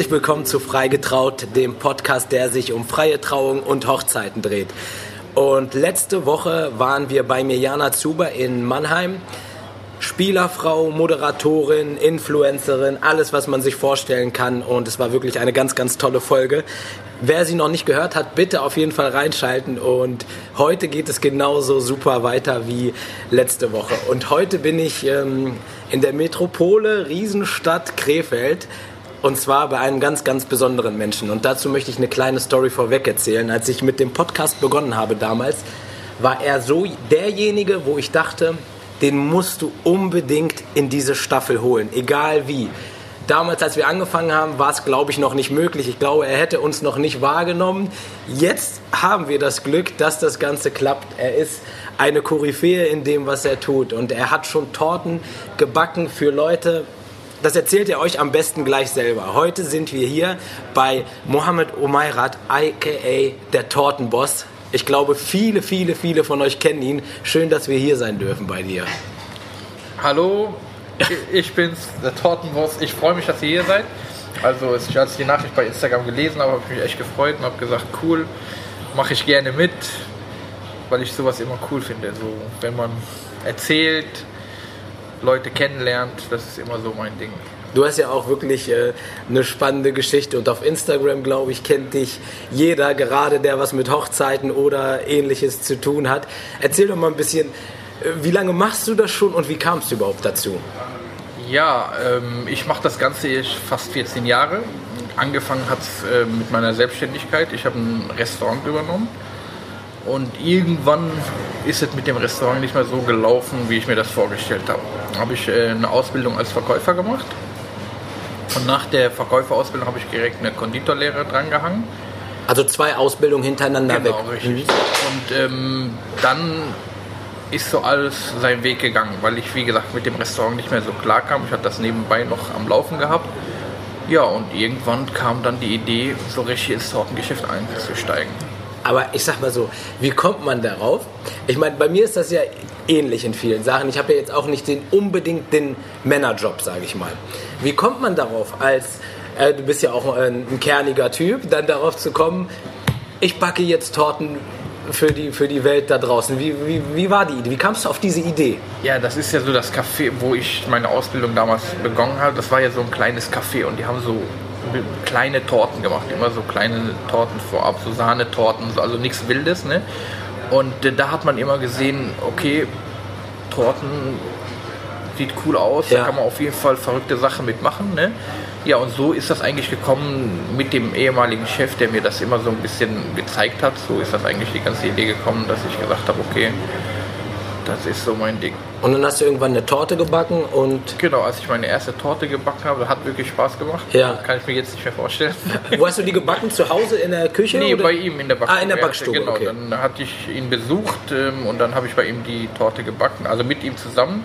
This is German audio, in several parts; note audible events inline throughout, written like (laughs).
Herzlich willkommen zu Freigetraut, dem Podcast, der sich um freie Trauung und Hochzeiten dreht. Und letzte Woche waren wir bei Mirjana Zuber in Mannheim. Spielerfrau, Moderatorin, Influencerin, alles, was man sich vorstellen kann. Und es war wirklich eine ganz, ganz tolle Folge. Wer sie noch nicht gehört hat, bitte auf jeden Fall reinschalten. Und heute geht es genauso super weiter wie letzte Woche. Und heute bin ich ähm, in der Metropole Riesenstadt Krefeld. Und zwar bei einem ganz, ganz besonderen Menschen. Und dazu möchte ich eine kleine Story vorweg erzählen. Als ich mit dem Podcast begonnen habe damals, war er so derjenige, wo ich dachte, den musst du unbedingt in diese Staffel holen, egal wie. Damals, als wir angefangen haben, war es, glaube ich, noch nicht möglich. Ich glaube, er hätte uns noch nicht wahrgenommen. Jetzt haben wir das Glück, dass das Ganze klappt. Er ist eine Koryphäe in dem, was er tut. Und er hat schon Torten gebacken für Leute. Das erzählt er euch am besten gleich selber. Heute sind wir hier bei Mohammed Omairat, aka der Tortenboss. Ich glaube, viele, viele, viele von euch kennen ihn. Schön, dass wir hier sein dürfen bei dir. Hallo, ich bin's, der Tortenboss. Ich freue mich, dass ihr hier seid. Also, als ich die Nachricht bei Instagram gelesen habe, habe ich mich echt gefreut und habe gesagt, cool, mache ich gerne mit, weil ich sowas immer cool finde. So, wenn man erzählt, Leute kennenlernt, das ist immer so mein Ding. Du hast ja auch wirklich äh, eine spannende Geschichte und auf Instagram, glaube ich, kennt dich jeder, gerade der was mit Hochzeiten oder ähnliches zu tun hat. Erzähl doch mal ein bisschen, äh, wie lange machst du das schon und wie kamst du überhaupt dazu? Ja, ähm, ich mache das Ganze fast 14 Jahre. Angefangen hat es äh, mit meiner Selbstständigkeit. Ich habe ein Restaurant übernommen. Und irgendwann ist es mit dem Restaurant nicht mehr so gelaufen, wie ich mir das vorgestellt habe. Da habe ich äh, eine Ausbildung als Verkäufer gemacht und nach der Verkäuferausbildung habe ich direkt eine Konditorlehre drangehangen. Also zwei Ausbildungen hintereinander genau, weg. Richtig. Und ähm, dann ist so alles seinen Weg gegangen, weil ich, wie gesagt, mit dem Restaurant nicht mehr so klar kam. Ich hatte das nebenbei noch am Laufen gehabt. Ja, und irgendwann kam dann die Idee, so richtig ins Tortengeschäft einzusteigen. Aber ich sag mal so, wie kommt man darauf? Ich meine, bei mir ist das ja ähnlich in vielen Sachen. Ich habe ja jetzt auch nicht den unbedingt den Männerjob, sage ich mal. Wie kommt man darauf, als äh, du bist ja auch ein, ein kerniger Typ, dann darauf zu kommen, ich backe jetzt Torten für die, für die Welt da draußen. Wie, wie, wie war die Idee? Wie kamst du auf diese Idee? Ja, das ist ja so das Café, wo ich meine Ausbildung damals begonnen habe. Das war ja so ein kleines Café und die haben so kleine Torten gemacht, immer so kleine Torten vorab, so Sahnetorten, also nichts Wildes. Ne? Und äh, da hat man immer gesehen, okay, Torten sieht cool aus, ja. da kann man auf jeden Fall verrückte Sachen mitmachen. Ne? Ja, und so ist das eigentlich gekommen mit dem ehemaligen Chef, der mir das immer so ein bisschen gezeigt hat. So ist das eigentlich die ganze Idee gekommen, dass ich gesagt habe, okay, das ist so mein Ding. Und dann hast du irgendwann eine Torte gebacken und. Genau, als ich meine erste Torte gebacken habe, hat wirklich Spaß gemacht. Ja. Kann ich mir jetzt nicht mehr vorstellen. (laughs) Wo hast du die gebacken? Zu Hause in der Küche? Nee, oder? bei ihm in der Backstube. Ah, in der Backstube. Genau, okay. dann hatte ich ihn besucht ähm, und dann habe ich bei ihm die Torte gebacken, also mit ihm zusammen.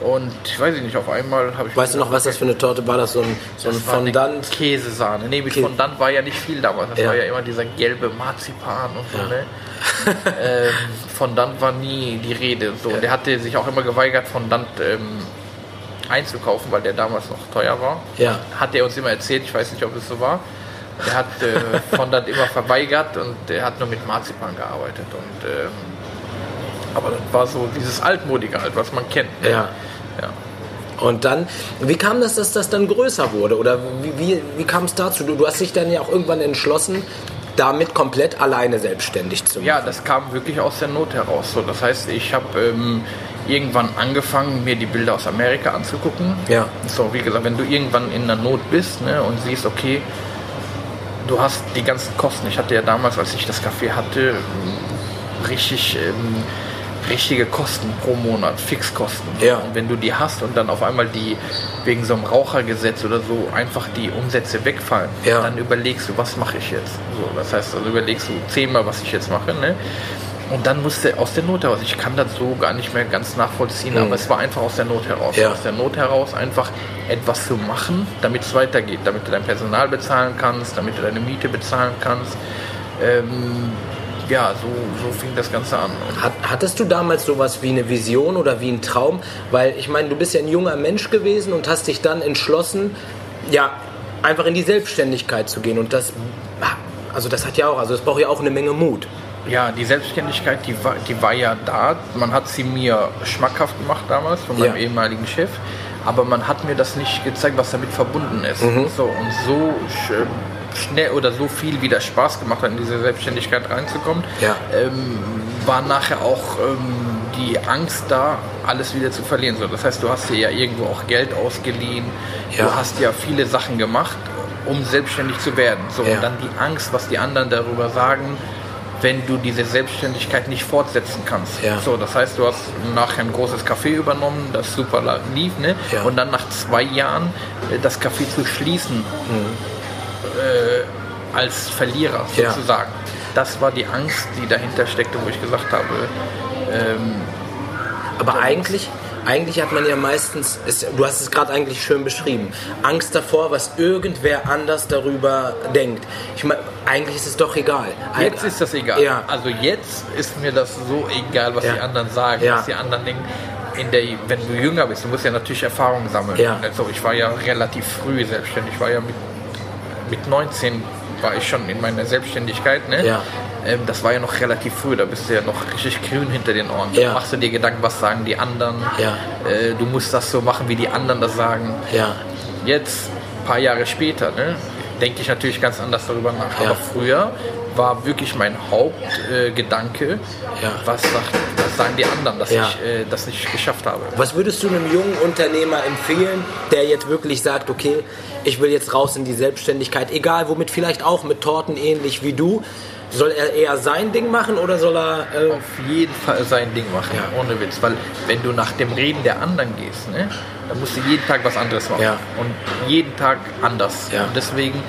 Und ich weiß nicht, auf einmal habe ich. Weißt du noch, was das für eine Torte war? Das so ein, so ein Fondant? Käsesahne. Nee, mit Käse. Fondant war ja nicht viel damals. Das ja. war ja immer dieser gelbe Marzipan und so, ja. ne? (laughs) ähm, Fondant war nie die Rede. So. Ja. Der hatte sich auch immer geweigert, Fondant ähm, einzukaufen, weil der damals noch teuer war. Ja. Hat er uns immer erzählt, ich weiß nicht, ob es so war. Der hat äh, (laughs) Fondant immer verweigert und er hat nur mit Marzipan gearbeitet. Und, ähm, aber das war so dieses Altmodige halt, was man kennt. Ne? Ja. Und dann, wie kam das, dass das dann größer wurde? Oder wie, wie, wie kam es dazu? Du, du hast dich dann ja auch irgendwann entschlossen, damit komplett alleine selbstständig zu machen. Ja, das kam wirklich aus der Not heraus. So, das heißt, ich habe ähm, irgendwann angefangen, mir die Bilder aus Amerika anzugucken. Ja. So, wie gesagt, wenn du irgendwann in der Not bist ne, und siehst, okay, du hast die ganzen Kosten. Ich hatte ja damals, als ich das Café hatte, richtig ähm, richtige Kosten pro Monat, Fixkosten. Ja. Und wenn du die hast und dann auf einmal die wegen so einem Rauchergesetz oder so einfach die Umsätze wegfallen, ja. dann überlegst du, was mache ich jetzt? So, das heißt, also überlegst du zehnmal, was ich jetzt mache. Ne? Und dann musste aus der Not heraus, ich kann das so gar nicht mehr ganz nachvollziehen, mhm. aber es war einfach aus der Not heraus. Ja. Aus der Not heraus einfach etwas zu machen, damit es weitergeht, damit du dein Personal bezahlen kannst, damit du deine Miete bezahlen kannst. Ähm, ja, so, so fing das Ganze an. Hat, hattest du damals sowas wie eine Vision oder wie ein Traum? Weil ich meine, du bist ja ein junger Mensch gewesen und hast dich dann entschlossen, ja, einfach in die Selbstständigkeit zu gehen. Und das, also das hat ja auch, also es braucht ja auch eine Menge Mut. Ja, die Selbstständigkeit, die war, die war ja da. Man hat sie mir schmackhaft gemacht damals von meinem Ja. ehemaligen Chef. Aber man hat mir das nicht gezeigt, was damit verbunden ist. Mhm. So, und so schnell oder so viel wieder Spaß gemacht hat, in diese Selbstständigkeit reinzukommen, Ja. ähm, war nachher auch ähm, die Angst da, alles wieder zu verlieren. So, das heißt, du hast dir ja irgendwo auch Geld ausgeliehen, Ja. du hast ja viele Sachen gemacht, um selbstständig zu werden. So, Ja. Und dann die Angst, was die anderen darüber sagen, wenn du diese Selbstständigkeit nicht fortsetzen kannst. Ja. So, das heißt, du hast nachher ein großes Café übernommen, das super lief, ne? Und dann nach zwei Jahren äh, das Café zu schließen äh, als Verlierer Ja. sozusagen. Das war die Angst, die dahinter steckte, wo ich gesagt habe, ähm, Aber eigentlich, eigentlich hat man ja meistens, es, du hast es gerade eigentlich schön beschrieben, Angst davor, was irgendwer anders darüber denkt. Ich meine, eigentlich ist es doch egal. Jetzt ist das egal. Ja. Also jetzt ist mir das so egal, was Ja. die anderen sagen, Ja. was die anderen denken. In der, wenn du jünger bist, du musst ja natürlich Erfahrung sammeln. Ja. Also ich war ja relativ früh selbstständig. Ich war ja mit, mit 19 war ich schon in meiner Selbstständigkeit. Ne? Ja. Ähm, das war ja noch relativ früh, da bist du ja noch richtig grün hinter den Ohren. Ja. Da machst du dir Gedanken, was sagen die anderen. Ja. Äh, du musst das so machen, wie die anderen das sagen. Ja, Jetzt, ein paar Jahre später, ne, denke ich natürlich ganz anders darüber nach. Ja. Aber früher war wirklich mein Hauptgedanke, äh, was, sagt, sagen die anderen, dass Ja. ich äh, das nicht geschafft habe. Was würdest du einem jungen Unternehmer empfehlen, der jetzt wirklich sagt, okay, ich will jetzt raus in die Selbstständigkeit, egal womit, vielleicht auch mit Torten ähnlich wie du. Soll er eher sein Ding machen oder soll er... Äh, Auf jeden Fall sein Ding machen, Ja. ohne Witz. Weil wenn du nach dem Reden der anderen gehst, ne, dann musst du jeden Tag was anderes machen. Ja. Und jeden Tag anders. Ja. Und deswegen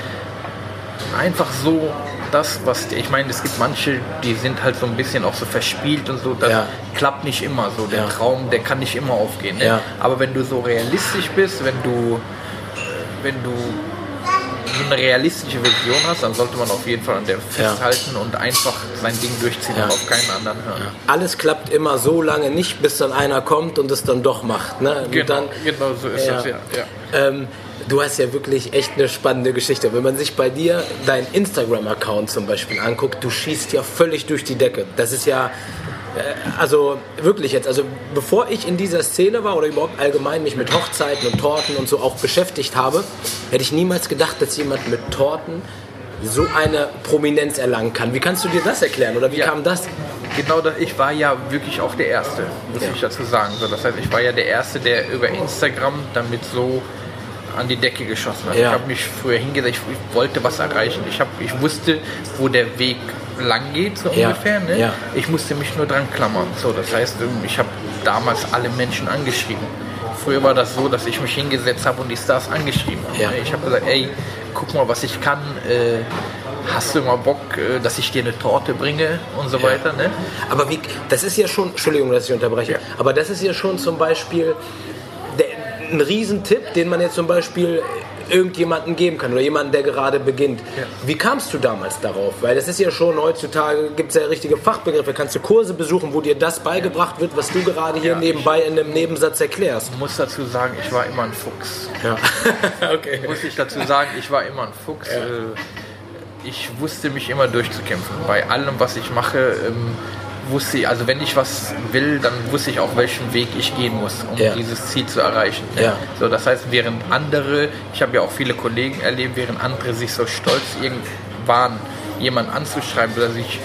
einfach so das, was ich meine, es gibt manche, die sind halt so ein bisschen auch so verspielt und so, das Ja. klappt nicht immer so. Der Ja. Traum, der kann nicht immer aufgehen. Ne? Ja. Aber wenn du so realistisch bist, wenn du wenn du eine realistische Vision hast, dann sollte man auf jeden Fall an der festhalten und einfach sein Ding durchziehen und auf keinen anderen hören. alles klappt immer so lange nicht, bis dann einer kommt und es dann doch macht. Ne? Und Genau, dann, genau so ist das, ja. ja. Ähm, du hast ja wirklich echt eine spannende Geschichte. Wenn man sich bei dir deinen Instagram-Account zum Beispiel anguckt, du schießt ja völlig durch die Decke. Das ist ja, äh, also wirklich jetzt, also bevor ich in dieser Szene war oder überhaupt allgemein mich mit Hochzeiten und Torten und so auch beschäftigt habe, hätte ich niemals gedacht, dass jemand mit Torten so eine Prominenz erlangen kann. Wie kannst du dir das erklären oder wie Ja. kam das? Genau, das, ich war ja wirklich auch der Erste, muss Ja. ich dazu sagen. So, das heißt, ich war ja der Erste, der über Instagram damit so an die Decke geschossen hat. Ja. Ich habe mich früher hingesetzt, ich, ich wollte was erreichen. Ich, hab, ich wusste, wo der Weg lang geht, so Ja. ungefähr. Ne? Ja. Ich musste mich nur dran klammern. So, das heißt, ähm, ich habe damals alle Menschen angeschrieben. Früher war das so, dass ich mich hingesetzt habe und die Stars angeschrieben habe. Ja. ne? Ich habe gesagt, ey, guck mal, was ich kann. Äh, hast du mal Bock, äh, dass ich dir eine Torte bringe und so weiter. Ne? Aber wie, das ist ja schon, Entschuldigung, dass ich unterbreche, Ja. aber das ist ja schon zum Beispiel ein Riesentipp, den man jetzt zum Beispiel irgendjemanden geben kann oder jemanden, der gerade beginnt. Ja. Wie kamst du damals darauf? Weil das ist ja schon heutzutage, gibt es ja richtige Fachbegriffe. Kannst du Kurse besuchen, wo dir das beigebracht wird, was du gerade hier Ja, nebenbei in einem Nebensatz erklärst? Ich muss dazu sagen, ich war immer ein Fuchs. Ja. (laughs) okay. Muss ich dazu sagen, ich war immer ein Fuchs. Äh, Ich wusste mich immer durchzukämpfen. Bei allem, was ich mache, ähm, wusste ich, also wenn ich was will, dann wusste ich auch, welchen Weg ich gehen muss, um Ja. dieses Ziel zu erreichen. Ja. So, das heißt, während andere, ich habe ja auch viele Kollegen erlebt, während andere sich so stolz irgend waren, jemanden anzuschreiben oder sich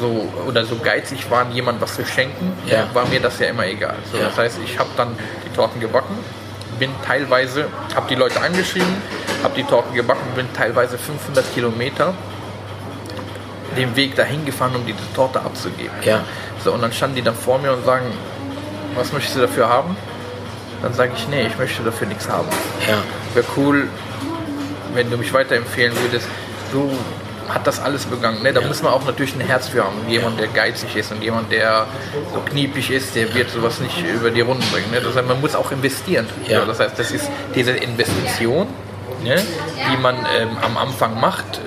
so oder so geizig waren, jemand was zu schenken, Ja. war mir das ja immer egal. So. Das heißt, ich habe dann die Torten gebacken, bin teilweise, habe die Leute angeschrieben, habe die Torten gebacken, bin teilweise 500 Kilometer den Weg dahin gefahren, um diese Torte abzugeben. Ja. So, und dann standen die dann vor mir und sagen, was möchtest du dafür haben? Dann sage ich, nee, ich möchte dafür nichts haben. Ja. Wäre cool, wenn du mich weiterempfehlen würdest. Du hat das alles begangen. Ne? Da muss man auch natürlich ein Herz für haben. Jemand, der geizig ist und jemand, der so kniepig ist, der wird sowas nicht über die Runden bringen. Ne? Das heißt, man muss auch investieren. Ja. Das heißt, das ist diese Investition, ne? die man ähm, am Anfang macht,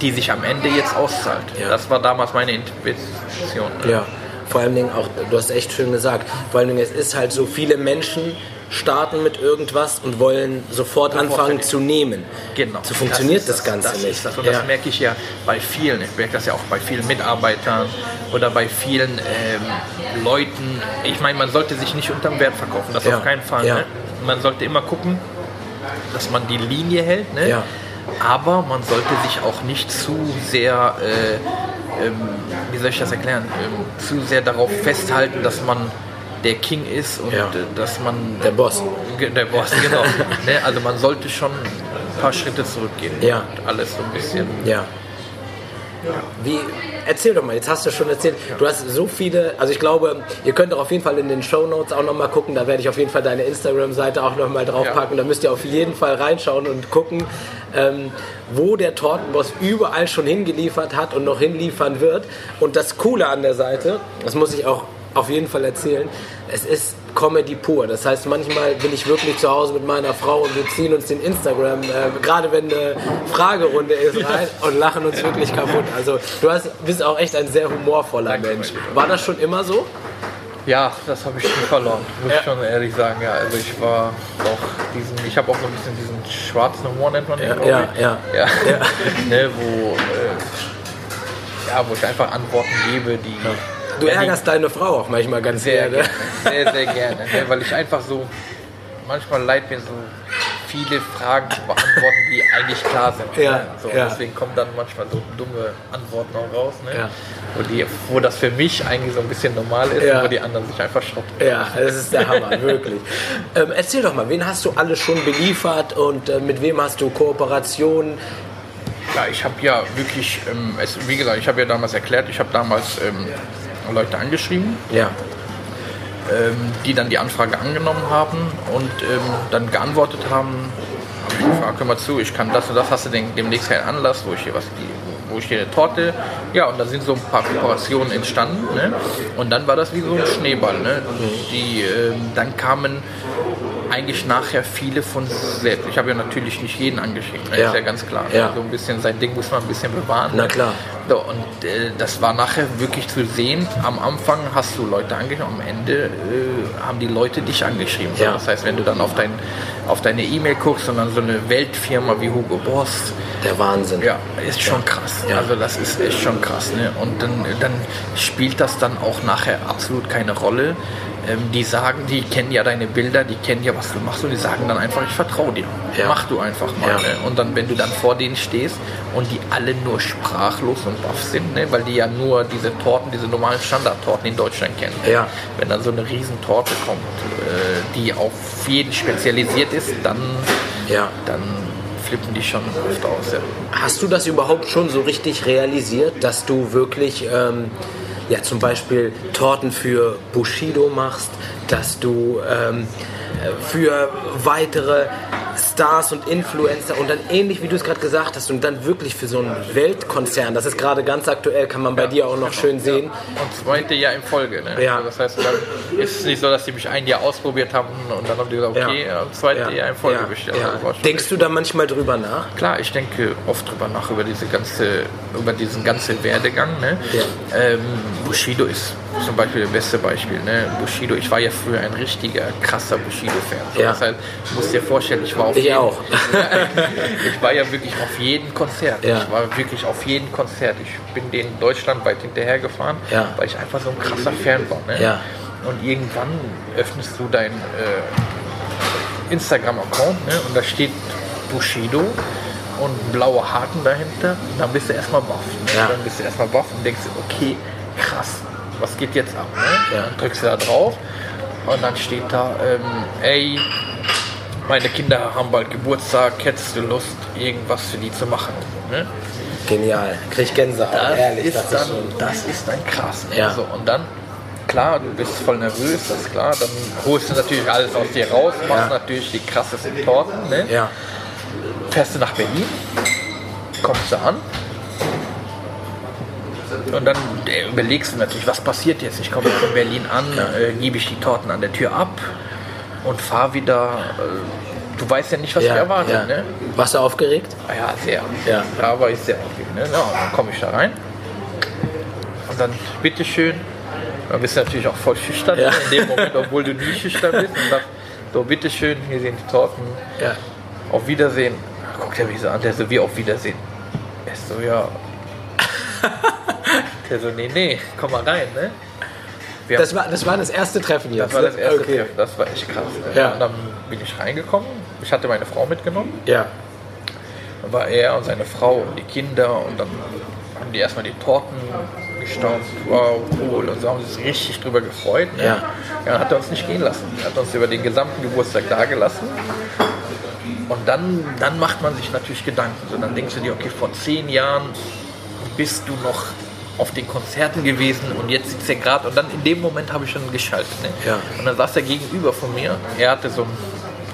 die sich am Ende jetzt auszahlt. Ja. Das war damals meine Investition. Ja, vor allen Dingen auch, du hast echt schön gesagt, vor allen Dingen es ist halt so viele Menschen, starten mit irgendwas und wollen sofort, anfangen nehmen. zu nehmen. Genau. So funktioniert das, ist Ganze das nicht. Das. Und Ja. das merke ich ja bei vielen. Ich merke das ja auch bei vielen Mitarbeitern oder bei vielen ähm, Leuten. Ich meine, man sollte sich nicht unterm Wert verkaufen. Das Ja. auf keinen Fall. Ja. Ne? Man sollte immer gucken, dass man die Linie hält. Ne? Ja. Aber man sollte sich auch nicht zu sehr, äh, ähm, wie soll ich das erklären, ähm, zu sehr darauf festhalten, dass man der King ist und Ja. äh, dass man Der Boss. Der Boss, genau. (laughs) ne, also man sollte schon ein paar Schritte zurückgehen Ja. und alles so ein bisschen. Ja. Wie, erzähl doch mal, jetzt hast du schon erzählt, du hast so viele, also ich glaube, ihr könnt auch auf jeden Fall in den Show Notes auch nochmal gucken, da werde ich auf jeden Fall deine Instagram-Seite auch nochmal draufpacken, da müsst ihr auf jeden Fall reinschauen und gucken, ähm, wo der Tortenboss überall schon hingeliefert hat und noch hinliefern wird. Und das Coole an der Seite, das muss ich auch auf jeden Fall erzählen, es ist Comedy pur. Das heißt, manchmal bin ich wirklich zu Hause mit meiner Frau und wir ziehen uns den Instagram, äh, gerade wenn eine Fragerunde ist, rein und lachen uns wirklich kaputt. Also du hast, bist auch echt ein sehr humorvoller Danke, Mensch. War das schon immer so? Ja, das habe ich schon verloren, muss Ja. ich schon ehrlich sagen. Ja, also ich war auch diesen, ich habe auch so ein bisschen diesen schwarzen Humor nennt man den, Ja, ja, ich. ja. ja. (laughs) ne, wo, äh, ja, wo ich einfach Antworten gebe, die ja, die- ärgerst deine Frau auch manchmal ganz Sehr gerne. gerne, sehr, sehr gerne. Ne? Weil ich einfach so manchmal leid bin, so viele Fragen zu beantworten, die eigentlich klar sind. Ja, so, ja. Deswegen kommen dann manchmal so dumme Antworten auch raus, ne? Ja. wo, die, wo das für mich eigentlich so ein bisschen normal ist, Ja. und wo die anderen sich einfach schrotten. Ja, das ist der Hammer, (laughs) wirklich. Ähm, erzähl doch mal, wen hast du alles schon beliefert und äh, mit wem hast du Kooperationen? Ja, ich habe ja wirklich, ähm, es, wie gesagt, ich habe ja damals erklärt, ich habe damals ähm, Leute angeschrieben, Ja, ähm, die dann die Anfrage angenommen haben und ähm, dann geantwortet haben. Habe ich gefragt, hör mal zu, ich kann das und das, hast du denn demnächst keinen Anlass, wo ich hier was, die, wo ich dir eine Torte, ja, und da sind so ein paar Kooperationen entstanden, ne? und dann war das wie so ein Schneeball, ne? die, ähm, dann kamen eigentlich nachher viele von selbst. Ich habe ja natürlich nicht jeden angeschrieben, ne? Ja. ist ja ganz klar. Ja. So ein bisschen, sein Ding muss man ein bisschen bewahren. Na klar. So, und äh, das war nachher wirklich zu sehen. Am Anfang hast du Leute angeschrieben, am Ende äh, haben die Leute dich angeschrieben. So, Ja. Das heißt, wenn du dann auf, dein, auf deine E-Mail guckst und dann so eine Weltfirma wie Hugo Boss, der Wahnsinn. ja, ist schon krass. Ja. Also das ist echt schon krass. Ne? Und dann, dann spielt das dann auch nachher absolut keine Rolle. Ähm, die sagen, die kennen ja deine Bilder, die kennen ja, was du machst und die sagen dann einfach, ich vertraue dir. Ja. Mach du einfach mal. Ja. Ne? Und dann, wenn du dann vor denen stehst und die alle nur sprachlos und baff sind, ne? weil die ja nur diese Torten, diese normalen Standardtorten in Deutschland kennen. Ja. Wenn dann so eine Riesentorte kommt, äh, die auf jeden spezialisiert ist, dann, Ja. dann flippen die schon oft aus. Ja. Hast du das überhaupt schon so richtig realisiert, dass du wirklich ähm, ja, zum Beispiel Torten für Bushido machst, dass du ähm, für weitere Stars und Influencer und dann ähnlich wie du es gerade gesagt hast und dann wirklich für so einen Weltkonzern, das ist gerade ganz aktuell, kann man bei dir auch noch schön sehen. Und zweite Jahr in Folge. Ne? Ja. Also das heißt, dann ist es nicht so, dass die mich ein Jahr ausprobiert haben und dann haben die gesagt, okay, ja. zweite Jahr in Folge ja, bestellt. ja. Also Denkst du da manchmal drüber nach? Klar, ich denke oft drüber nach über diese ganze, über diesen ganzen Werdegang. Ne? Ja. Ähm, Bushido ist zum Beispiel das beste Beispiel. Ne? Bushido, ich war ja früher ein richtiger krasser Bushido-Fan. So, Ja. Das heißt, du musst dir vorstellen, ich war auf Ich jedem, auch. (laughs) ich war ja wirklich auf jedem Konzert. Ja. Ich war wirklich auf jedem Konzert. Ich bin denen deutschlandweit hinterhergefahren, Ja. weil ich einfach so ein krasser Fan war. Ne? Ja. Und irgendwann öffnest du dein äh, Instagram-Account ne? und da steht Bushido und ein blauer Haken dahinter. Und dann bist du erstmal baff. Ne? Ja. Dann bist du erstmal baff und denkst, okay, krass, was geht jetzt ab? Ne? Ja. Dann drückst du da drauf und dann steht da, ähm, ey, meine Kinder haben bald Geburtstag, hättest du Lust, irgendwas für die zu machen? Ne? Genial, krieg ich Gänsehaut, Das, ehrlich. ist das dann, ist schon, das ist dann krass. Ja. So, und dann, klar, du bist voll nervös, das ist klar. Dann holst du natürlich alles aus dir raus, machst Ja. natürlich die krassesten Torten. Ne? ja, Fährst du nach Berlin, kommst du an. Und dann äh, überlegst du natürlich, was passiert jetzt? Ich komme in Berlin an, äh, gebe ich die Torten an der Tür ab und fahre wieder. Äh, du weißt ja nicht, was ja, dich erwartet. ja. Ne? Warst du aufgeregt? Ah Ja, sehr. Ja. Da war ich sehr aufgeregt. Ne? Ja, und dann komme ich da rein. Und dann, bitteschön. Dann bist du natürlich auch voll schüchtern Ja. ne, in dem Moment, obwohl du nie schüchtern bist. Und sagst, So, bitteschön, hier sind die Torten. Ja. Auf Wiedersehen. Guckt er mich so an, der so, wie auf Wiedersehen. Er ist so, ja. (laughs) der so, nee, nee, komm mal rein, ne? Wir Das war, das war das erste Treffen jetzt. das war das ne? erste okay. Treffen, das war echt krass. Ja. Und dann bin ich reingekommen. Ich hatte meine Frau mitgenommen. Ja. Dann war er und seine Frau und die Kinder und dann haben die erstmal die Torten gestaunt. Wow, cool. Und so haben sie sich richtig drüber gefreut. Ne? Ja. ja. Dann hat er uns nicht gehen lassen. Er hat uns über den gesamten Geburtstag da gelassen. Und dann, dann macht man sich natürlich Gedanken. So, dann denkst du dir, okay, vor zehn Jahren bist du noch auf den Konzerten gewesen und jetzt sitzt er gerade und dann in dem Moment habe ich schon geschaltet. Ne? Ja. Und dann saß er gegenüber von mir. Er hatte so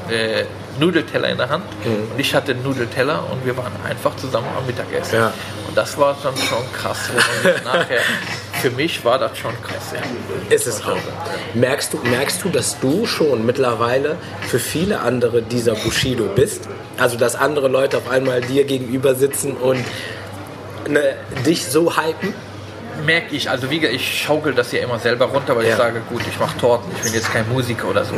einen äh, Nudelteller in der Hand Mhm. und ich hatte einen Nudelteller und wir waren einfach zusammen am Mittagessen. Ja. Und das war dann schon krass. Nachher, für mich war das schon krass. Ja. Ist es auch. Merkst du, merkst du, dass du schon mittlerweile für viele andere dieser Bushido bist? Also, dass andere Leute auf einmal dir gegenüber sitzen und ne, dich so hypen? Merke ich, also wie ich schaukel das ja immer selber runter, weil Ja. ich sage, gut, ich mache Torten, ich bin jetzt kein Musiker oder so.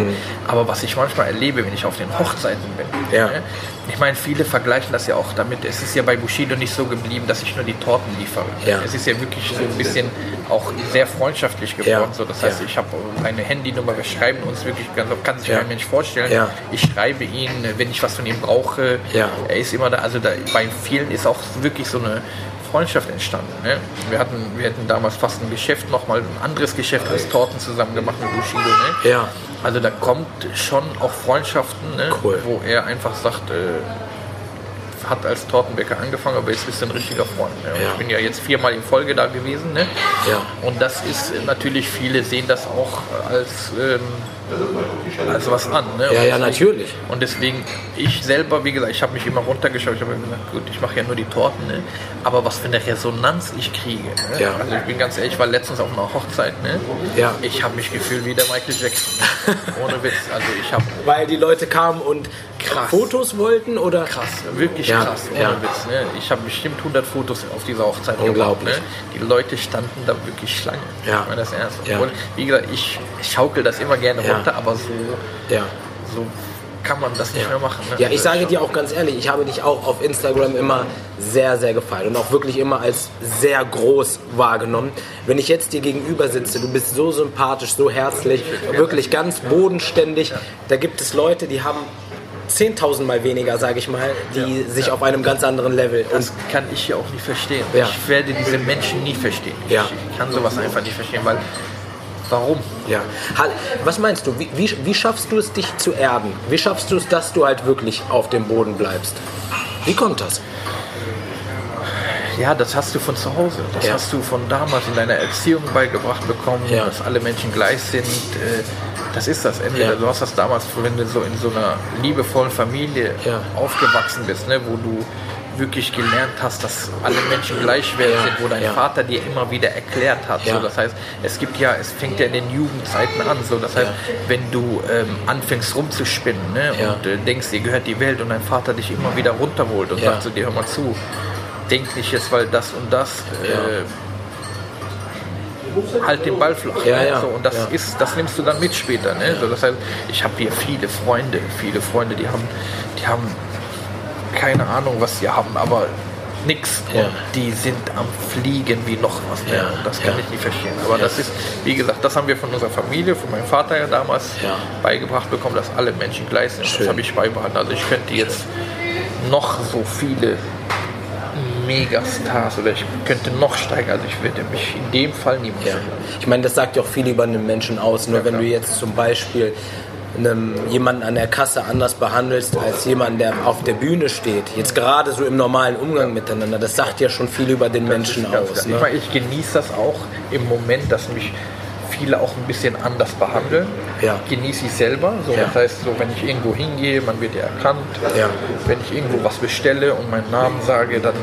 Aber was ich manchmal erlebe, wenn ich auf den Hochzeiten bin, Ja. ne? ich meine, viele vergleichen das ja auch damit, es ist ja bei Bushido nicht so geblieben, dass ich nur die Torten liefere. Ja. Es ist ja wirklich so ein bisschen auch sehr freundschaftlich geworden. So, das heißt, ich habe eine Handynummer, wir schreiben uns wirklich, ganz, kann sich Ja. kein Mensch vorstellen. Ich schreibe ihn, wenn ich was von ihm brauche. Ja. Er ist immer da, also da, bei vielen ist auch wirklich so eine Freundschaft entstanden. Ne? Wir, hatten, wir hatten damals fast ein Geschäft, nochmal ein anderes Geschäft als Torten zusammen gemacht mit Bushido. Ne? Ja. Also da kommt schon auch Freundschaften, ne? Cool. wo er einfach sagt, äh, hat als Tortenbäcker angefangen, aber jetzt bist du ein richtiger Freund. Ne? Ja. Ich bin ja jetzt viermal in Folge da gewesen. Ne? Ja. Und das ist natürlich, viele sehen das auch als, ähm, als was an. Ne? Ja, Und ja, deswegen- natürlich. Und deswegen, ich selber, wie gesagt, ich habe mich immer runtergeschaut. Ich habe mir gesagt, gut, ich mache ja nur die Torten, ne? aber was für eine Resonanz ich kriege. Ne? Ja. Also ich bin ganz ehrlich, ich war letztens auf einer Hochzeit. Ne? Ja. Ich habe mich gefühlt wie der Michael Jackson. Ne? (laughs) Ohne Witz. Also ich habe Weil die Leute kamen und Krass. Fotos wollten oder? krass, wirklich Ja, krass, ohne ja. Witz. Ne? Ich habe bestimmt 100 Fotos auf dieser Hochzeit Unglaublich. gemacht. Ne? Die Leute standen da wirklich Schlange. Ja. Ich meine das ernst. Ja. Obwohl, wie gesagt, ich schaukel das immer gerne Ja. Runter, aber so, Ja. so kann man das nicht mehr machen. Ne? Ja, ich sage dir auch ganz ehrlich, ich habe dich auch auf Instagram immer sehr, sehr gefallen und auch wirklich immer als sehr groß wahrgenommen. Wenn ich jetzt dir gegenüber sitze, du bist so sympathisch, so herzlich, wirklich ganz bodenständig. Da gibt es Leute, die haben 10.000 Mal weniger, sage ich mal, die sich auf einem ganz anderen Level Das kann ich ja auch nicht verstehen. Ja. Ich werde diese Menschen nie verstehen. Ja. Ich kann sowas einfach nicht verstehen, weil warum? Ja. Was meinst du, wie, wie, wie schaffst du es, dich zu erden? Wie schaffst du es, dass du halt wirklich auf dem Boden bleibst? Wie kommt das? Ja, das hast du von zu Hause. Das Ja. hast du von damals in deiner Erziehung beigebracht bekommen, Ja. dass alle Menschen gleich sind. Äh, Das ist das. Entweder Ja. du hast das damals, wenn du so in so einer liebevollen Familie aufgewachsen bist, ne, wo du wirklich gelernt hast, dass alle Menschen gleichwertig Ja. sind, wo dein Ja. Vater dir immer wieder erklärt hat. Ja. So, das heißt, es gibt ja, es fängt ja in den Jugendzeiten an. So, das heißt, wenn du ähm, anfängst rumzuspinnen ne, und äh, denkst, dir gehört die Welt und dein Vater dich immer wieder runterholt und sagt zu dir, hör mal zu, denk nicht jetzt, weil das und das. Äh, halt den Ball flach. Ja, ne? ja, So, und das ja. ist, das nimmst du dann mit später. Ne? So, das heißt, ich habe hier viele Freunde, viele Freunde, die haben, die haben keine Ahnung, was sie haben, aber nix. Ja. Und die sind am Fliegen wie noch was. Ne? Ja, das kann ja. ich nicht verstehen. Aber Ja. das ist, wie gesagt, das haben wir von unserer Familie, von meinem Vater ja damals Ja. beigebracht bekommen, dass alle Menschen gleich sind. Schön. Das habe ich beibehalten. Also ich könnte jetzt noch so viele Megastars oder ich könnte noch steigen. Also ich würde mich in dem Fall niemals Ja. Ich meine, das sagt ja auch viel über einen Menschen aus. Nur wenn klar. du jetzt zum Beispiel einem, jemanden an der Kasse anders behandelst als jemanden, der auf der Bühne steht, jetzt gerade so im normalen Umgang miteinander, das sagt ja schon viel über den Menschen Ganz aus. Ne? Ich, meine, ich genieße das auch im Moment, dass mich viele auch ein bisschen anders behandeln. Ja. Genieße ich selber. So, Ja. Das heißt, so, wenn ich irgendwo hingehe, man wird ja erkannt. Ja. Wenn ich irgendwo was bestelle und meinen Namen sage, dann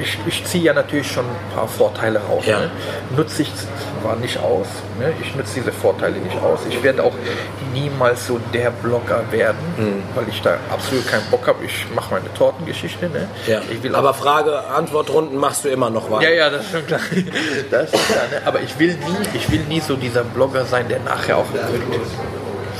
ich, ich ziehe ja natürlich schon ein paar Vorteile raus. Ja. Ne? Nutze ich zwar nicht aus. Ne? Ich nutze diese Vorteile nicht aus. Ich werde auch niemals so der Blogger werden, Mhm. weil ich da absolut keinen Bock habe. Ich mache meine Tortengeschichte. Ne? Ja. Aber Frage-Antwort-Runden machst du immer noch weiter. ja, ja, das ist schon klar. (laughs) Das ist klar ne? Aber ich will nie, ich will nie so dieser Blogger sein, der nachher auch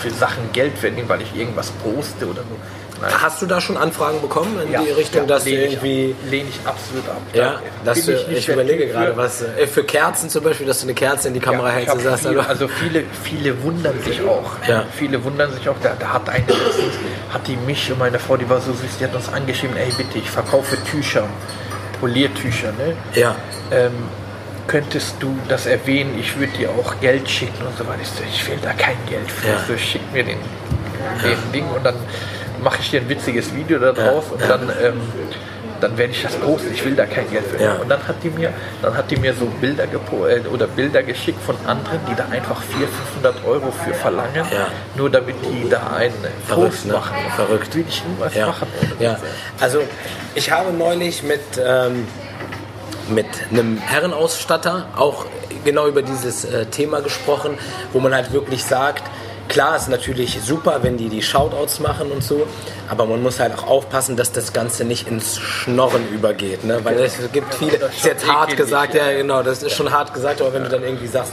für Sachen Geld verdienen, weil ich irgendwas poste oder so. Nein. Hast du da schon Anfragen bekommen in ja, die Richtung, ja, dass du irgendwie. Lehne ich absolut ab. Ja, dass du, ich, ich überlege gerade, was. Äh, für Kerzen zum Beispiel, dass du eine Kerze in die Kamera hältst. Und sagst, viele, also viele, viele wundern sich auch. Ja. Viele wundern sich auch. Da, da hat eine letztens, hat die mich und meine Frau, die war so süß, die hat uns angeschrieben, ey bitte, ich verkaufe Tücher, Poliertücher, ne? Ja. Ähm, könntest du das erwähnen, ich würde dir auch Geld schicken und so weiter. Ich, so, ich will da kein Geld für. Ja. So, schick mir den, den Ding und dann mache ich dir ein witziges Video da draus ja, und ja. dann, ähm, dann werde ich das posten. Ich will da kein Geld für. Ja. Und dann hat die mir, dann hat die mir so Bilder äh, oder Bilder geschickt von anderen, die da einfach 400, 500 Euro für verlangen, nur damit die da einen Verrückt, Post ne? machen. Verrückt. Will ich irgendwas machen. Ja. Also ich habe neulich mit ähm, mit einem Herrenausstatter auch genau über dieses äh, Thema gesprochen, wo man halt wirklich sagt, Klar ist natürlich super, wenn die die Shoutouts machen und so, aber man muss halt auch aufpassen, dass das Ganze nicht ins Schnorren übergeht, ne? weil es gibt viele, das ist jetzt hart gesagt, ja genau, das ist schon hart gesagt, aber wenn du dann irgendwie sagst,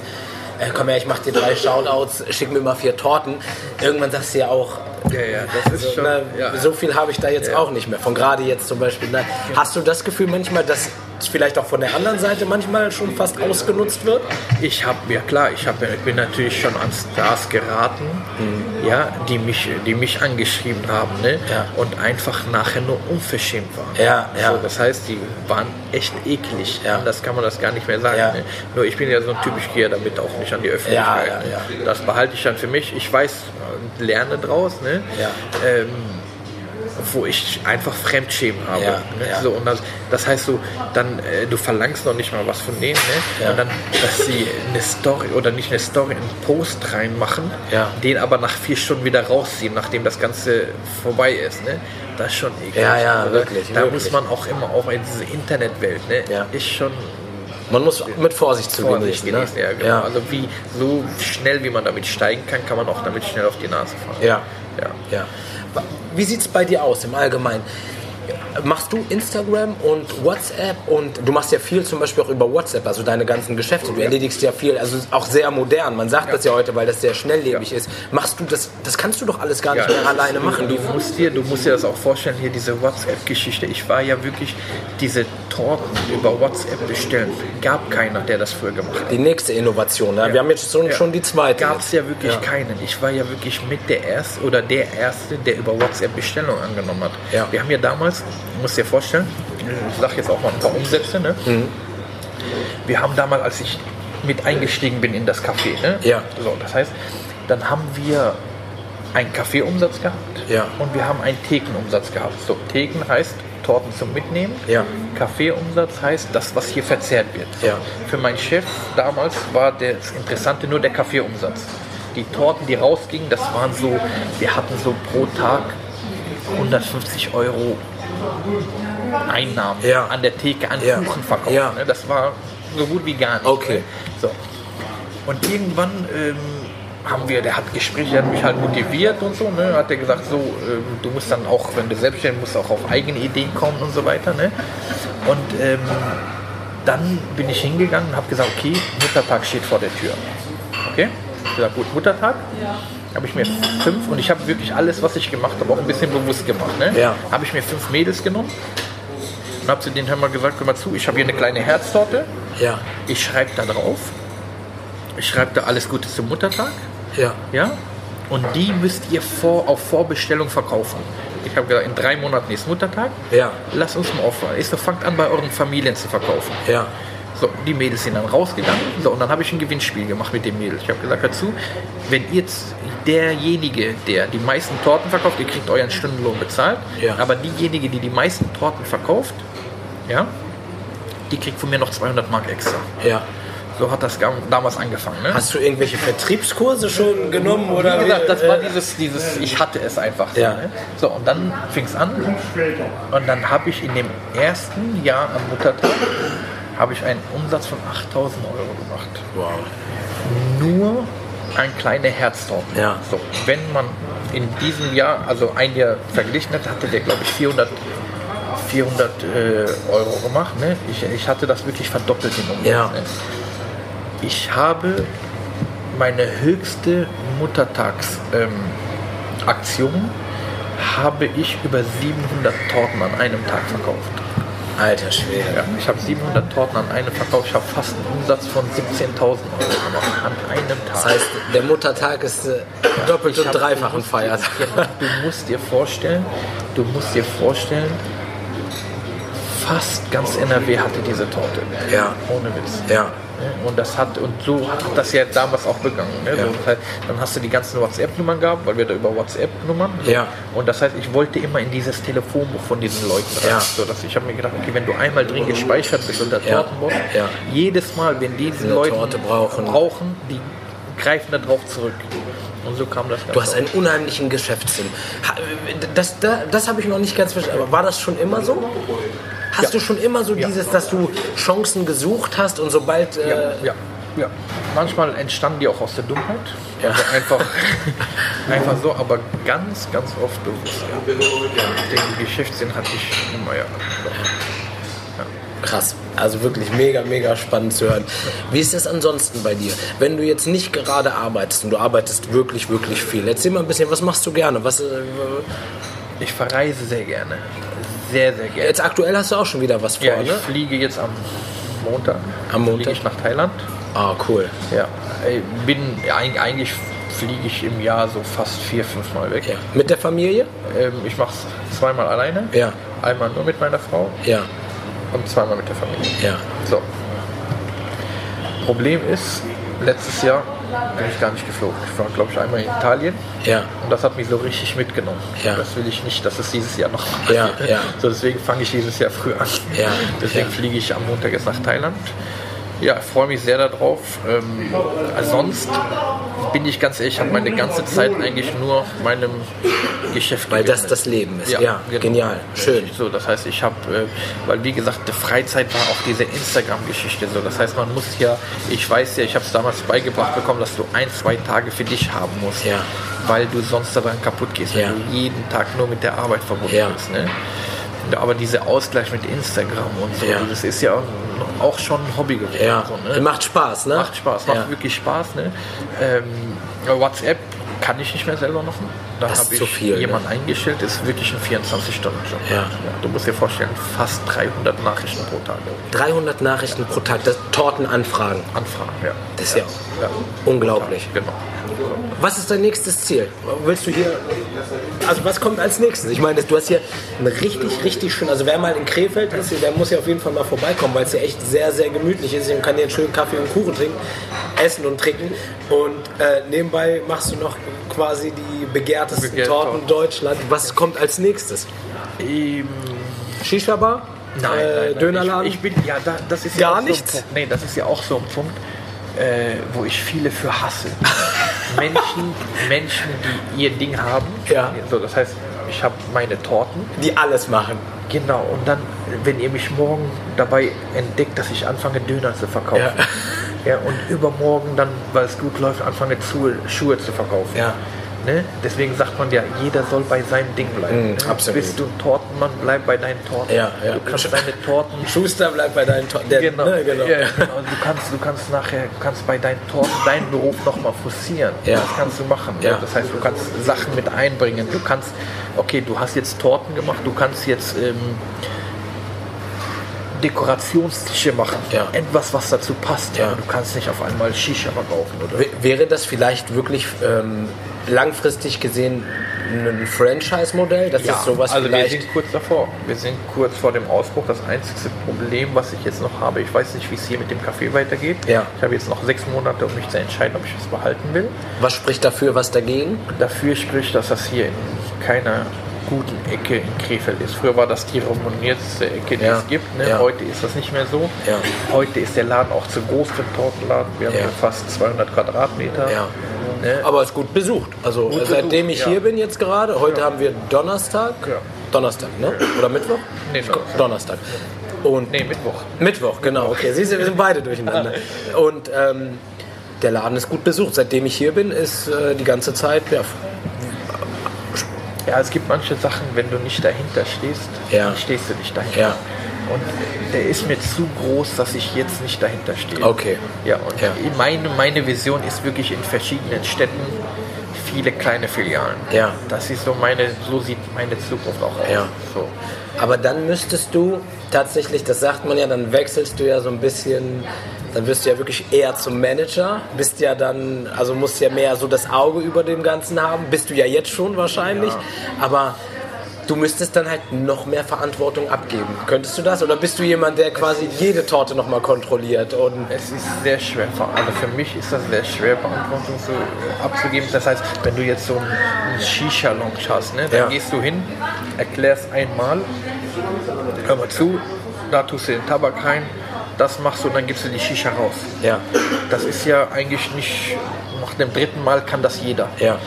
äh, komm her, ich mach dir drei Shoutouts, schick mir mal vier Torten, irgendwann sagst du ja auch, ja, ja, das ist also, schon, ne, ja. so viel habe ich da jetzt auch nicht mehr, von gerade jetzt zum Beispiel. Ne? Hast du das Gefühl manchmal, dass vielleicht auch von der anderen Seite manchmal schon fast ausgenutzt wird? Ich habe ja klar, ich, hab, ich bin natürlich schon an Stars geraten, mhm. ja, die mich, die mich angeschrieben haben ne? Ja. und einfach nachher nur unverschämt waren. Ja, ja. So, das heißt, die waren echt eklig. Ja. Das kann man das gar nicht mehr sagen. Ja. Ne? Nur ich bin ja so ein typisch gehe damit auch nicht an die Öffentlichkeit. Ja, ja, ja. Das behalte ich dann für mich. Ich weiß, lerne draus. Ne? Ja. Ähm, wo ich einfach Fremdschämen habe. Ja, ne? ja. So, und das, das, heißt so, dann, äh, du verlangst noch nicht mal was von denen, ne? Ja. und dann, dass sie eine Story oder nicht eine Story, einen Post reinmachen, den aber nach vier Stunden wieder rausziehen, nachdem das Ganze vorbei ist. Ne? Das ist schon eklig. Ja, ja, also, wirklich. Da wirklich. muss man auch immer auch in diese Internetwelt, ne? ist schon man muss mit Vorsicht zu Vorsicht genießen. genießen ne? ja, genau. ja. Also wie so schnell wie man damit steigen kann, kann man auch damit schnell auf die Nase fahren. Ja. Ja. ja. Wie sieht es bei dir aus im Allgemeinen? Machst du Instagram und WhatsApp und du machst ja viel zum Beispiel auch über WhatsApp, also deine ganzen Geschäfte. Du erledigst ja viel, also auch sehr modern. Man sagt ja. das ja heute, weil das sehr schnelllebig ja. ist. Machst du das, das kannst du doch alles gar nicht ja, mehr alleine machen. Du musst, dir, du musst dir das auch vorstellen, hier diese WhatsApp-Geschichte. Ich war ja wirklich diese Torten über WhatsApp bestellen. Gab keiner, der das früher gemacht hat. Die nächste Innovation, ne? wir haben jetzt schon, schon die zweite. Gab es ja wirklich keinen. Ich war ja wirklich mit der Erste oder der Erste, der über WhatsApp Bestellung angenommen hat. Wir haben ja damals Du musst dir vorstellen, ich sage jetzt auch mal ein paar Umsätze. Ne? Mhm. Wir haben damals, als ich mit eingestiegen bin in das Café, ne? ja. so, das heißt, dann haben wir einen Kaffeeumsatz gehabt ja. und wir haben einen Thekenumsatz gehabt. So, Theken heißt Torten zum Mitnehmen. Ja. Kaffeeumsatz heißt das, was hier verzehrt wird. Ja. Für meinen Chef damals war das Interessante nur der Kaffeeumsatz. Die Torten, die rausgingen, das waren so, wir hatten so pro Tag 150 Euro Einnahmen ja. an der Theke an ja. Kuchen verkauft. Ja. Ne? Das war so gut wie gar nicht. Okay. Ne? So. Und irgendwann ähm, haben wir, der hat Gespräche, hat mich halt motiviert und so, ne? hat er gesagt, so, ähm, du musst dann auch, wenn du selbstständig musst, auch auf eigene Ideen kommen und so weiter. Ne? Und ähm, dann bin ich hingegangen und habe gesagt, okay, Muttertag steht vor der Tür. Okay? Ich habe gesagt, gut, Muttertag. Ja habe ich mir fünf, und ich habe wirklich alles, was ich gemacht habe, auch ein bisschen bewusst gemacht. Ne? Ja. Habe ich mir fünf Mädels genommen und habe zu denen einmal gesagt, hör mal zu, ich habe hier eine kleine Herztorte. Ja. Ich schreibe da drauf. Ich schreibe da alles Gute zum Muttertag. Ja. Ja. Und die müsst ihr vor, auf Vorbestellung verkaufen. Ich habe gesagt, in drei Monaten ist Muttertag. Ja. Lass uns mal so, fangt an, bei euren Familien zu verkaufen. Ja. So, die Mädels sind dann rausgegangen. So, und dann habe ich ein Gewinnspiel gemacht mit dem Mädel. Ich habe gesagt dazu, wenn jetzt derjenige, der die meisten Torten verkauft, ihr kriegt euren Stundenlohn bezahlt, ja. aber diejenige, die die meisten Torten verkauft, ja, die kriegt von mir noch 200 Mark extra. Ja. So hat das damals angefangen. Ne? Hast du irgendwelche Vertriebskurse schon genommen? Oder wie gesagt, das war dieses, dieses ich hatte es einfach so. Ja. Ne? So, und dann fing es an. Und dann habe ich in dem ersten Jahr am Muttertag habe ich einen Umsatz von 8000 Euro gemacht. Wow. Nur ein kleiner Herztorten. Ja. So, wenn man in diesem Jahr, also ein Jahr verglichen hat, hatte der, glaube ich, 400, 400 äh, Euro gemacht. Ne? Ich, ich hatte das wirklich verdoppelt im Umsatz. Ja. Ne? Ich habe meine höchste Muttertagsaktion habe ich über 700 Torten an einem Tag verkauft. Alter Schwede. Ja, ich habe 700 Torten an einem verkauft. Ich habe fast einen Umsatz von 17.000 Euro gemacht an einem Tag. Das heißt, der Muttertag ist äh, doppelt und dreifach ein Feiertag. Du musst dir vorstellen, du musst dir vorstellen, fast ganz NRW hatte diese Torte. Ja. Ohne Witz. Ja. Und das hat und so hat das ja damals auch begangen. Ne? Ja. So, das heißt, dann hast du die ganzen WhatsApp-Nummern gehabt, weil wir da über WhatsApp-Nummern. Ja. Und das heißt, ich wollte immer in dieses Telefonbuch von diesen Leuten rein. Ja. So, dass ich habe mir gedacht, okay, wenn du einmal drin gespeichert bist unter Ja. Tortenboss, Ja. jedes Mal, wenn die diese Leute Torte brauchen. brauchen, die greifen da drauf zurück. Und so kam das. Du hast einen unheimlichen Geschäftssinn. Das, das, das habe ich noch nicht ganz verstanden. Aber war das schon immer so? Hast Ja. du schon immer so dieses, dass du Chancen gesucht hast und sobald. Äh, Ja, ja, ja. Manchmal entstanden die auch aus der Dummheit. Ja. Also einfach, (laughs) einfach so, aber ganz, ganz oft bewusst. Ja. Den Geschäftssinn hatte ich immer, ja. Krass. Also wirklich mega, mega spannend zu hören. Wie ist das ansonsten bei dir? Wenn du jetzt nicht gerade arbeitest und du arbeitest wirklich, wirklich viel. Erzähl mal ein bisschen, was machst du gerne? Was, äh, Ich verreise sehr gerne. Sehr, sehr gerne. jetzt aktuell hast du auch schon wieder was vor, Ja, ich ne? fliege jetzt am Montag. Am Montag? Fliege ich nach Thailand. Ah, cool. Ja. Bin, eig- eigentlich fliege ich im Jahr so fast vier, fünf Mal weg. Ja. Mit der Familie? Ähm, ich mache es zweimal alleine. Ja. Einmal nur mit meiner Frau Ja. und zweimal mit der Familie. Ja. So. Problem ist, letztes Jahr bin ich gar nicht geflogen. Ich war, glaube ich, einmal in Italien. Ja. Und das hat mich so richtig mitgenommen. Ja. Das will ich nicht, dass es dieses Jahr noch Ja, passiert. ja. So, deswegen fange ich dieses Jahr früh an. Ja, Deswegen ja. fliege ich am Montag jetzt nach Thailand. Ja, ich freue mich sehr darauf. Ähm, sonst bin ich ganz ehrlich, habe meine ganze Zeit eigentlich nur meinem Geschäft Weil das gewidmet. das Leben ist. Ja, genau. genial. Schön. So, das heißt, ich habe, äh, weil wie gesagt, die Freizeit war auch diese Instagram-Geschichte so. Das heißt, man muss ja, ich weiß ja, ich habe es damals beigebracht bekommen, dass du ein, zwei Tage für dich haben musst, Ja. weil du sonst daran kaputt gehst, Ja. wenn du jeden Tag nur mit der Arbeit verbunden Ja. bist. Ne? Aber dieser Ausgleich mit Instagram und so, Ja. das ist ja auch schon ein Hobby geworden. Ja. So, ne? Macht Spaß, ne? Macht Spaß, macht Ja. wirklich Spaß. Ne? Ähm, WhatsApp kann ich nicht mehr selber machen. Da habe ich viel, ne? jemanden eingestellt, ist wirklich ein 24-Stunden-Job. Ja. Du musst dir vorstellen, fast 300 Nachrichten pro Tag 300 Nachrichten pro Tag, das Tortenanfragen. anfragen. Ja. Das ist ja, Ja. unglaublich. Genau. Was ist dein nächstes Ziel? Willst du hier. Also, was kommt als nächstes? Ich meine, du hast hier ein richtig, richtig schön. Also, wer mal in Krefeld ist, der muss ja auf jeden Fall mal vorbeikommen, weil es hier echt sehr, sehr gemütlich ist. Man kann hier einen schönen Kaffee und Kuchen trinken, essen und trinken. Und äh, nebenbei machst du noch quasi die begehrtesten Begehrte Torten Torten. Deutschlands. Was kommt als nächstes? Ähm, Shisha-Bar? Nein, äh, nein, nein. Dönerladen? Ich, ich bin, ja, da, das ist Gar ja auch nichts? So ein Punkt. Nee, das ist ja auch so ein Punkt, äh, wo ich viele für hasse. Menschen, Menschen, die ihr Ding haben. Ja. So, das heißt, ich habe meine Torten. die alles machen. Genau, und dann, wenn ihr mich morgen dabei entdeckt, dass ich anfange, Döner zu verkaufen. Ja. und übermorgen dann, weil es gut läuft, anfange, Schuhe, Schuhe zu verkaufen. Ja. Ne? Deswegen sagt man ja, jeder soll bei seinem Ding bleiben. Mm, ne? absolut. Bist du ein Tortenmann, bleib bei deinen Torten. Ja, ja. Du kannst deine Torten Schuster bleibt bei deinen Torten. Genau. Ne, genau. Ja, genau. Du kannst, du kannst nachher, du kannst bei deinen Torten deinen Beruf nochmal forcieren. Ja. Das kannst du machen. Ja. Ja. Das heißt, du kannst Sachen mit einbringen. Du kannst, okay, du hast jetzt Torten gemacht, du kannst jetzt ähm, Dekorationstische machen. Ja. Etwas, was dazu passt. Ja. Du kannst nicht auf einmal Shisha verkaufen, oder? W- Wäre das vielleicht wirklich ähm, langfristig gesehen ein Franchise-Modell? Das ist sowas also vielleicht. wir sind kurz davor. Wir sind kurz vor dem Ausbruch. Das einzige Problem, was ich jetzt noch habe, ich weiß nicht, wie es hier mit dem Kaffee weitergeht. Ja. Ich habe jetzt noch sechs Monate, um mich zu entscheiden, ob ich es behalten will. was spricht dafür, was dagegen? Dafür spricht, dass das hier in keiner guten Ecke in Krefeld ist. Früher war das die renommierte Ecke, die Ja. es gibt. Ne? Ja. Heute ist das nicht mehr so. Ja. Heute ist der Laden auch zu groß für einen Tortenladen. Wir haben Ja. fast 200 Quadratmeter. Ja. Ne? Aber es ist gut besucht. Also Gut seitdem besucht, ich ja. hier bin jetzt gerade, heute haben wir Donnerstag. Ja. Donnerstag, ne? Oder Mittwoch? Nee, Donnerstag. Donnerstag. Und Nee, Mittwoch. Mittwoch, genau. Okay, siehst du, wir sind beide durcheinander. (laughs) Und ähm, der Laden ist gut besucht. Seitdem ich hier bin, ist äh, die ganze Zeit ja, Ja, es gibt manche Sachen, wenn du nicht dahinter stehst, Ja. stehst du nicht dahinter. Ja. Und der ist mir zu groß, dass ich jetzt nicht dahinter stehe. Okay. Ja, und Ja. Meine, meine Vision ist wirklich in verschiedenen Städten viele kleine Filialen. Ja. Das ist so meine, so sieht meine Zukunft auch aus. Ja. So. Aber dann müsstest du tatsächlich, das sagt man ja, dann wechselst du ja so ein bisschen, dann wirst du ja wirklich eher zum Manager, bist ja dann, also musst ja mehr so das Auge über dem Ganzen haben, bist du ja jetzt schon wahrscheinlich, aber du müsstest dann halt noch mehr Verantwortung abgeben. Könntest du das? Oder bist du jemand, der quasi jede Torte nochmal kontrolliert? Und Es ist sehr schwer, also für mich ist das sehr schwer, Verantwortung zu, äh, abzugeben. Das heißt, wenn du jetzt so einen, einen Shisha-Lounge hast, ne, dann Ja. gehst du hin, erklärst einmal, hör mal zu, da tust du den Tabak rein, das machst du und dann gibst du die Shisha raus. ja, Das ist ja eigentlich nicht, nach dem dritten Mal kann das jeder. ja,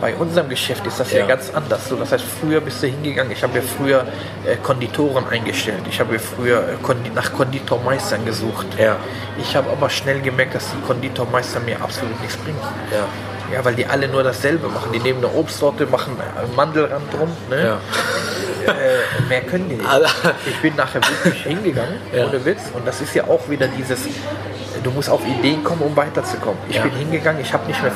Bei unserem Geschäft ist das ja, Ja. ganz anders. So, das heißt, früher bist du hingegangen, ich habe ja früher äh, Konditoren eingestellt. Ich habe ja früher äh, Kondi nach Konditormeistern gesucht. Ja. Ich habe aber schnell gemerkt, dass die Konditormeister mir absolut nichts bringen. ja. Ja, weil die alle nur dasselbe machen. Die nehmen eine Obstsorte, machen einen Mandelrand drum. Ne? Ja. Äh, mehr können die nicht. (laughs) Ich bin nachher wirklich (laughs) hingegangen, Ja. ohne Witz. Und das ist ja auch wieder dieses, du musst auf Ideen kommen, um weiterzukommen. Ich Ja. bin hingegangen, ich habe nicht mehr,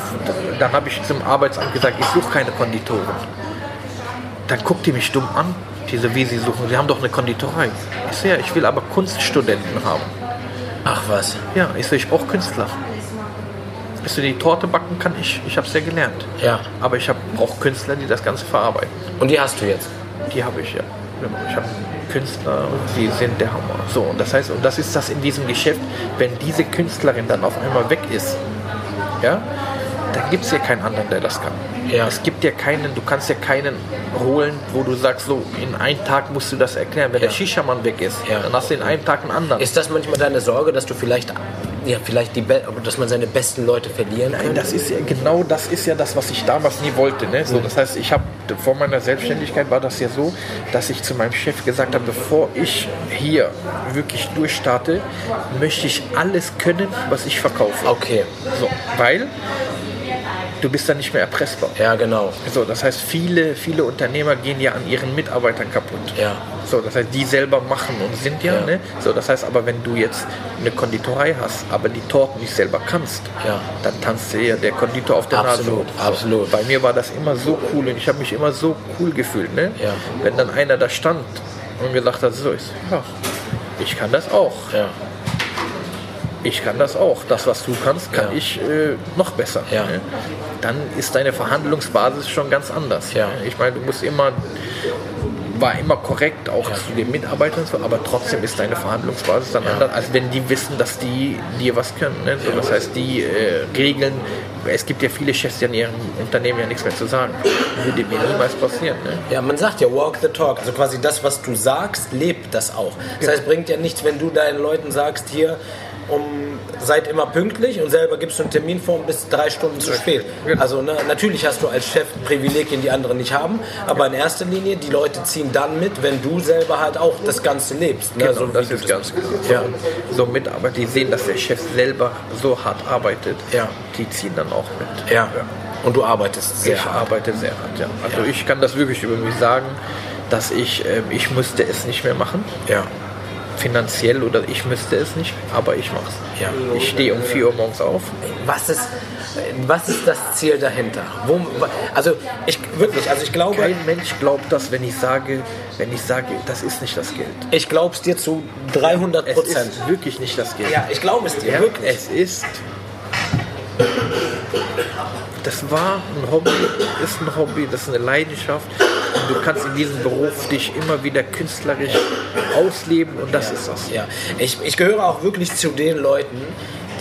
dann habe ich zum Arbeitsamt gesagt, ich suche keine Konditoren. Dann guckt die mich dumm an, diese, wie sie suchen. Sie haben doch eine Konditorei. Ich so, ja, ich will aber Kunststudenten haben. Ach was. Ja, ich so, ich brauche Künstler. Ich so, die Torte backen kann ich, ich habe es ja gelernt. Ja. Aber ich brauche Künstler, die das Ganze verarbeiten. Und die hast du jetzt? Die habe ich ja. Genau. Ich habe Künstler und die sind der Hammer. So, und das heißt, und das ist das in diesem Geschäft, wenn diese Künstlerin dann auf einmal weg ist, ja, dann gibt es ja keinen anderen, der das kann. Ja. Es gibt ja keinen, du kannst ja keinen holen, wo du sagst, so, in einem Tag musst du das erklären. Wenn Ja. der Shisha-Mann weg ist, Ja. dann hast du in einem Tag einen anderen. Ist das manchmal deine Sorge, dass du vielleicht, ja, vielleicht die, Be dass man seine besten Leute verlieren kann? Nein, das ist ja genau das ist ja das, was ich damals nie wollte. Ne? So, das heißt, ich habe vor meiner Selbstständigkeit war das ja so, dass ich zu meinem Chef gesagt habe, bevor ich hier wirklich durchstarte, möchte ich alles können, was ich verkaufe. Okay, So, weil du bist dann nicht mehr erpressbar. ja genau. So, das heißt, viele, viele Unternehmer gehen ja an ihren Mitarbeitern kaputt. Ja. So, das heißt, die selber machen und sind ja, Ja. Ne? So, das heißt aber, wenn du jetzt eine Konditorei hast, aber die Torten nicht selber kannst, Ja. dann tanzt dir ja der Konditor auf der Absolut, Nase. rum. absolut. Bei mir war das immer so cool und ich habe mich immer so cool gefühlt. Ne? Ja. Wenn dann einer da stand und gesagt hat, so ist, ja, ich kann das auch. Ja. Ich kann das auch. Das, was du kannst, kann Ja. ich äh, noch besser. Ja. Ne? Dann ist deine Verhandlungsbasis schon ganz anders. Ja. Ich meine, du musst immer, war immer korrekt, auch zu den Mitarbeitern, so, aber trotzdem ist deine Verhandlungsbasis dann anders, als wenn die wissen, dass die dir was können. Ne? So, das heißt, die äh, regeln, es gibt ja viele Chefs, die an ihrem Unternehmen ja nichts mehr zu sagen. Würde mir niemals passieren. Ne? Ja, man sagt ja walk the talk. Also quasi das, was du sagst, lebt das auch. Das heißt, bringt ja nichts, wenn du deinen Leuten sagst, hier, um, seid immer pünktlich und selber gibst du einen Termin vor und bist drei Stunden zu spät. Genau. Also ne, natürlich hast du als Chef Privilegien, die andere nicht haben, aber in erster Linie, die Leute ziehen dann mit, wenn du selber halt auch das Ganze lebst. Ne? Genau, so das ist ganz genau. Ja. So Mitarbeiter, die sehen, dass der Chef selber so hart arbeitet, Ja. die ziehen dann auch mit. Ja. Und du arbeitest sehr ich hart. arbeite sehr hart, ja. Also Ja. ich kann das wirklich über mich sagen, dass ich, ähm, ich müsste es nicht mehr machen, Ja. Finanziell oder ich müsste es nicht, aber ich mache es. Ja. Ich stehe um 4 Uhr morgens auf. Was ist, was ist das Ziel dahinter? Wo, also ich wirklich, also ich glaube, Kein Mensch glaubt das, wenn ich sage, wenn ich sage, das ist nicht das Geld. ich glaube es dir zu 300 Es Prozent. ist wirklich nicht das Geld. Ja, ich glaube es dir, Ja, wirklich. Es ist. Das war ein Hobby, ist ein Hobby, das ist eine Leidenschaft. Und du kannst in diesem Beruf dich immer wieder künstlerisch ausleben und das ist das. Ja, ich, ich gehöre auch wirklich zu den Leuten,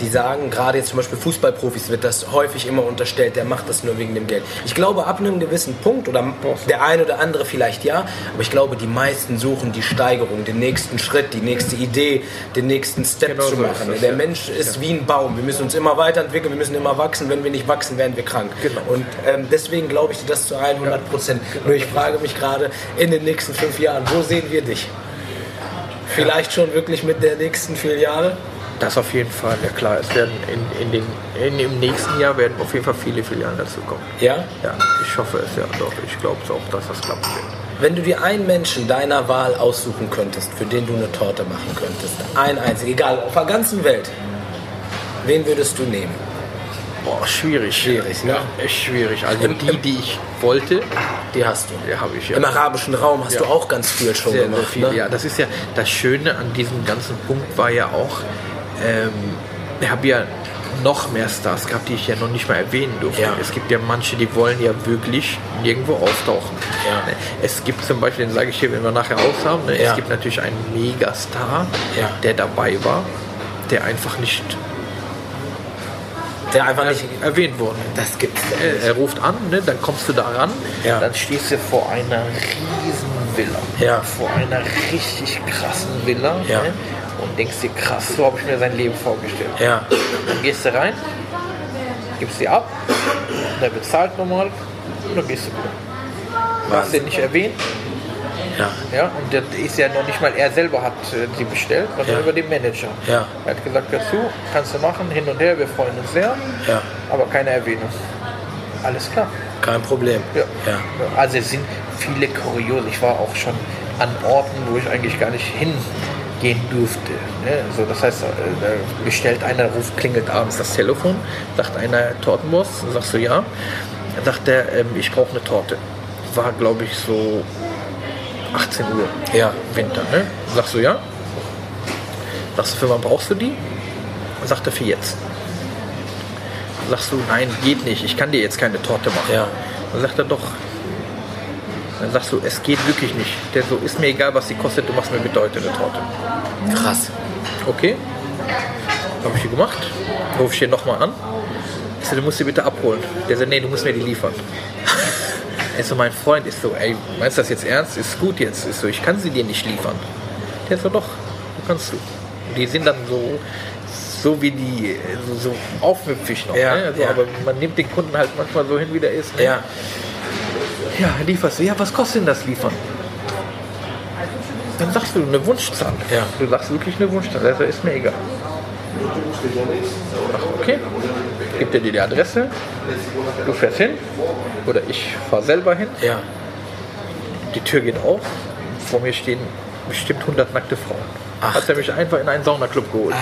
die sagen, gerade jetzt zum Beispiel Fußballprofis wird das häufig immer unterstellt, der macht das nur wegen dem Geld. Ich glaube, ab einem gewissen Punkt, oder der ein oder andere vielleicht ja, aber ich glaube, die meisten suchen die Steigerung, den nächsten Schritt, die nächste Idee, den nächsten Step Genau zu so machen. das, der ja. Mensch ist wie ein Baum, wir müssen uns immer weiterentwickeln, wir müssen immer wachsen, wenn wir nicht wachsen, werden wir krank. Genau. Und ähm, deswegen glaube ich dir das zu 100 Prozent. Nur ich frage mich gerade, in den nächsten fünf Jahren, wo sehen wir dich? Vielleicht schon wirklich mit der nächsten Filiale? Das auf jeden Fall, ja klar. Es werden in, in den, in, im nächsten Jahr werden auf jeden Fall viele Filialen dazukommen. Ja? Ja, ich hoffe es ja doch. Ich glaube auch, dass das klappen wird. Wenn du dir einen Menschen deiner Wahl aussuchen könntest, für den du eine Torte machen könntest, ein einziger, egal, auf der ganzen Welt, wen würdest du nehmen? Boah, schwierig. Schwierig, ne? Ja, echt schwierig. Also Im- die, die ich wollte, Die hast du. die habe ich ja. Im arabischen Raum hast Ja. du auch ganz viel schon sehr, gemacht. sehr viel. ne? Ja, das ist ja das Schöne an diesem ganzen Punkt war ja auch, ähm, ich habe ja noch mehr Stars gehabt, die ich ja noch nicht mal erwähnen durfte. Ja. Es gibt ja manche, die wollen ja wirklich nirgendwo auftauchen. Ja. Es gibt zum Beispiel, den sage ich hier, wenn wir nachher aus haben, ne? Es gibt natürlich einen Megastar, Ja. der dabei war, der einfach nicht Der einfach nicht. erwähnt wurde. Das gibt's Er, er ruft an, ne, dann kommst du da ran, Ja. dann stehst du vor einer riesen Villa, Ja. vor einer richtig krassen Villa Ja. ne, und denkst dir, krass, so habe ich mir sein Leben vorgestellt. Ja. Dann gehst du rein, gibst sie ab, der bezahlt normal und dann gehst du wieder. Du hast den nicht erwähnt, Ja. ja, und das ist ja noch nicht mal er selber hat äh, sie bestellt, sondern Ja. über den Manager. Ja. Er hat gesagt, dazu kannst du machen, hin und her, wir freuen uns sehr, Ja. aber keine Erwähnung. Alles klar. Kein Problem. Ja. Ja. Also es sind viele kuriose. Ich war auch schon an Orten, wo ich eigentlich gar nicht hingehen durfte. Ne? So, das heißt, äh, da bestellt einer, ruft, klingelt abends das Telefon, sagt einer Tortenboss, sagst du ja. Sagt der, ähm, ich brauche eine Torte. War, glaube ich, so 18 Uhr. Ja. Winter, ne? Sagst du ja? Sagst du, für wann brauchst du die? Sagt er, für jetzt. Sagst du, nein, geht nicht, ich kann dir jetzt keine Torte machen. Ja. Dann sagt er doch. Dann sagst du, es geht wirklich nicht. Der so, ist mir egal, was sie kostet, du machst mir bitte heute eine Torte. Krass. Okay. Habe ich hier gemacht. Ruf ich hier nochmal an. Ich so, du musst sie bitte abholen. Der so, nee, du musst mir die liefern. (laughs) Ich so, mein Freund ist so, ey, meinst du das jetzt ernst? Ist gut jetzt. Ist so, ich kann sie dir nicht liefern. Der so, doch, du kannst du. Und die sind dann so, so wie die, so, so aufmüpfig noch. Ja, ne? also, ja. Aber man nimmt den Kunden halt manchmal so hin, wie der ist. Ne? Ja. Ja, lieferst du. Ja, was kostet denn das liefern? Dann sagst du eine Wunschzahl. Ja. Du sagst wirklich eine Wunschzahl. Also ist mir egal. Ach, okay. Gibt dir die Adresse. Du fährst hin. Oder ich fahre selber hin. Ja. Die Tür geht auf. Vor mir stehen bestimmt 100 nackte Frauen. Ach. Hat er mich einfach in einen Saunaclub geholt.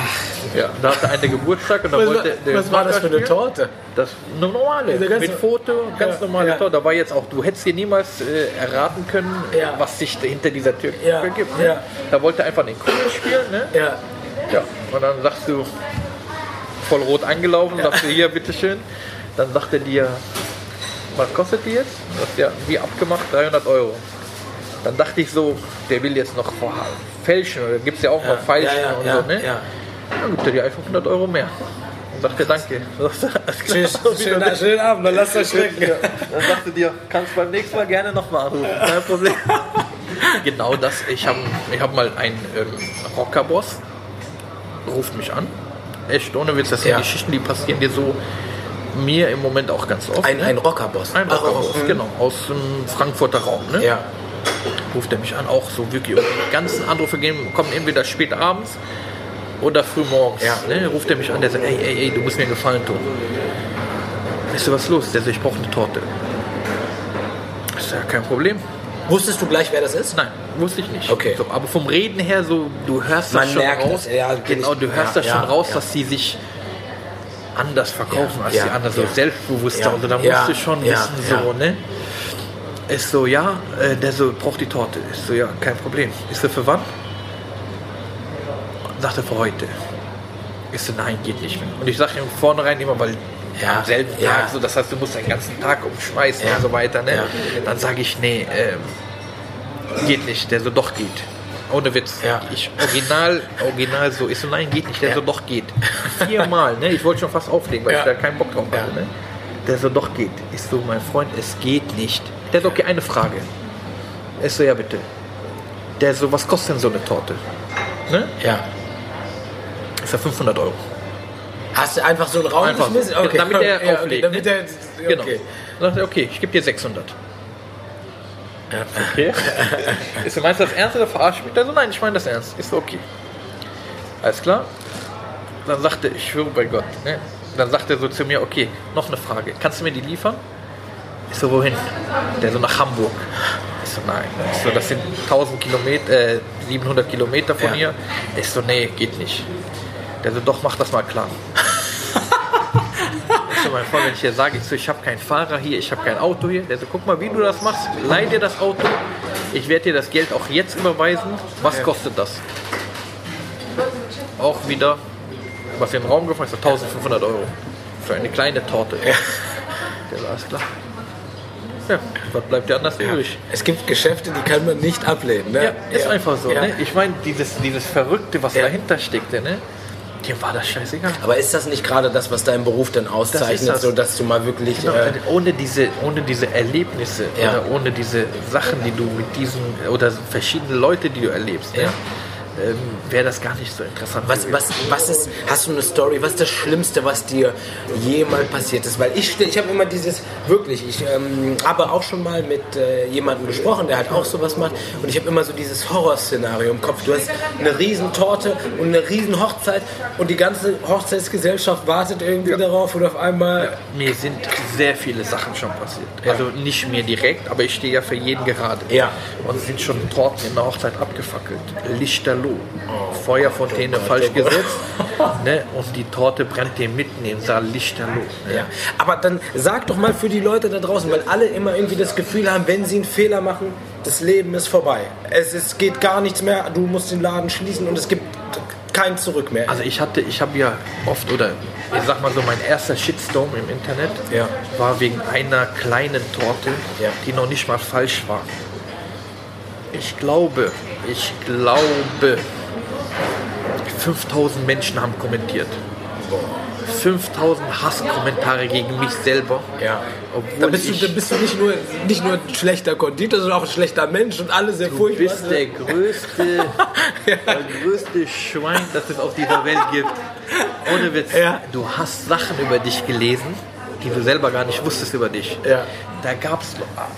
Ja, da hatte eine Geburtstag und da wollte der Was war das für eine. Torte? Das eine normale, ganze- mit Foto, ganz Ja, normale ja. Torte. Da war jetzt auch, du hättest dir niemals äh, erraten können, Ja. was sich hinter dieser Tür vergibt. Ne? ja. Da wollte er einfach den Kunden spielen. Ne? Ja. Ja. Und dann sagst du, voll rot angelaufen, sagst du, hier, bitteschön. Dann sagt er dir, was kostet die jetzt? Das ja wie abgemacht, 300 Euro. Dann dachte ich so, der will jetzt noch fälschen, oder gibt es ja auch noch Feilschen ja, ja, und ja, so. Ne? ja. Dann gibt er dir einfach 100 Euro mehr. Dann sagt er, danke. (laughs) Dann sagt er, alles klar, Schön, wieder schön, schönen Abend, dann lass das schmecken. dann sagte dir, kannst beim nächsten Mal gerne nochmal anrufen. (laughs) Kein Problem. genau das. Ich habe ich hab mal einen ähm, Rockerboss, ruft mich an. Echt, ohne Witz, das sind Ja. Geschichten, die passieren dir so mir im Moment auch ganz oft. Ein, ne? ein Rockerboss. Ein Rockerboss, oh, oh. genau, aus dem Frankfurter Raum. Ne? Ja. Ruft er mich an, auch so wirklich. Und die ganzen Anrufe gehen, kommen entweder spät abends oder früh morgens. Ja. Ne? Ruft er mich an, der sagt, ey, ey, ey, du musst mir einen Gefallen tun. Weißt du, was los? Der sagt, ich brauche eine Torte. Ist ja kein Problem. Wusstest du gleich, wer das ist? Nein, wusste ich nicht. Okay. So, aber vom Reden her, so, du hörst das Man schon merkt raus. es, ja, genau, du hörst ja, das schon ja, raus, dass sie sich anders verkaufen als die anderen, so selbstbewusster. Also da musst du schon wissen, so, ne? Ist so, ja, äh, der so, braucht die Torte. Ist so, ja, kein Problem. Ist so, für wann? Sagt er, für heute. Ist so, nein, geht nicht mehr. Und ich sage ihm vornherein immer, weil Ja, am selben ja. Tag, so, das heißt, du musst den ganzen Tag umschmeißen Ja. und so weiter, ne? Ja. Dann sage ich, nee, ähm, geht nicht, der so doch geht. Ohne Witz. Ja. Ich original, original so ist so, nein, geht nicht, der Ja. so doch geht. Viermal, ne? Ich wollte schon fast auflegen, weil Ja. ich da keinen Bock drauf hatte, ne? Der so doch geht. Ist so, mein Freund, es geht nicht. Der so, okay, eine Frage. Ist so, ja bitte. Der so, was kostet denn so eine Torte? Ne? Ja. Ist ja 500 Euro. Hast du einfach so einen Raum Einfach geschmissen? Damit er (laughs) Ja, auflegt, Damit ne? Genau. okay. Dann sagt er, okay, ich gebe dir 600. Okay. Ist du meinst du das ernst oder verarscht mich? Der so, nein, ich meine das ernst. Ist so, okay. Alles klar. Dann sagte ich schwöre bei Gott. Ne? Dann sagt er so zu mir, okay, noch eine Frage. Kannst du mir die liefern? Ich so, wohin? Der so, nach Hamburg. Ich so, so, nein. Ich so, das sind 1000 Kilometer, äh, 700 Kilometer von Ja. hier. Ich so, nee, geht nicht. Der so, doch, mach das mal klar. So, mein Freund, wenn ich dir sage, ich so, ich habe keinen Fahrer hier, ich habe kein Auto hier. Der so, guck mal, wie du das machst. Leih dir das Auto. Ich werde dir das Geld auch jetzt überweisen. Was kostet das? Auch wieder, was in den Raum gefallen ist, so 1500 Euro. Für eine kleine Torte. Der so, (laughs) alles klar. Ja, was bleibt dir anders übrig? Es gibt Geschäfte, die kann man nicht ablehnen. Ne? Ja, ist einfach so. Ja. Ne? Ich meine, dieses, dieses Verrückte, was Ja. dahinter steckte, ne? Dem war das scheißegal. Aber ist das nicht gerade das, was deinen Beruf dann auszeichnet, das. so dass du mal wirklich. Genau, Äh, ohne, diese, ohne diese Erlebnisse Ja. oder ohne diese Sachen, die du mit diesen oder verschiedene Leute, die du erlebst, ne? Ja. ähm, wäre das gar nicht so interessant. was, was, was ist, hast du eine Story, was ist das Schlimmste, was dir jemals passiert ist? Weil ich, ich habe immer dieses, wirklich, ich ähm, habe auch schon mal mit äh, jemandem gesprochen, der halt auch sowas macht und ich habe immer so dieses Horrorszenario im Kopf. Du hast eine riesen Torte und eine riesen Hochzeit und die ganze Hochzeitsgesellschaft wartet irgendwie darauf und auf einmal... Mir sind sehr viele Sachen schon passiert. Also nicht mir direkt, aber ich stehe ja für jeden gerade. Ja. Und es sind schon Torten in der Hochzeit abgefackelt. Lichterloh. Feuerfontäne falsch oh Gott. gesetzt. ne? Und die Torte brennt dir mitten im Saal Lichterloh. Ja. Aber dann sag doch mal für die Leute da draußen, weil alle immer irgendwie das Gefühl haben, wenn sie einen Fehler machen, das Leben ist vorbei. Es, es geht gar nichts mehr, du musst den Laden schließen und es gibt kein Zurück mehr. Also ich hatte, ich habe ja oft, oder ich sag mal so, mein erster Shitstorm im Internet Ja. war wegen einer kleinen Torte, Ja. die noch nicht mal falsch war. Ich glaube, ich glaube, 5000 Menschen haben kommentiert. 5000 Hasskommentare gegen mich selber. ja. Obwohl Da bist, du, ich, da bist du nicht nur, nicht nur ein schlechter Konditor, sondern auch ein schlechter Mensch und alle sehr du furchtbar. bist der größte, (laughs) der größte Schwein, das es auf dieser Welt gibt. Ohne Witz. Ja. Du hast Sachen über dich gelesen, die du selber gar nicht wusstest über dich. Ja. Da gab es,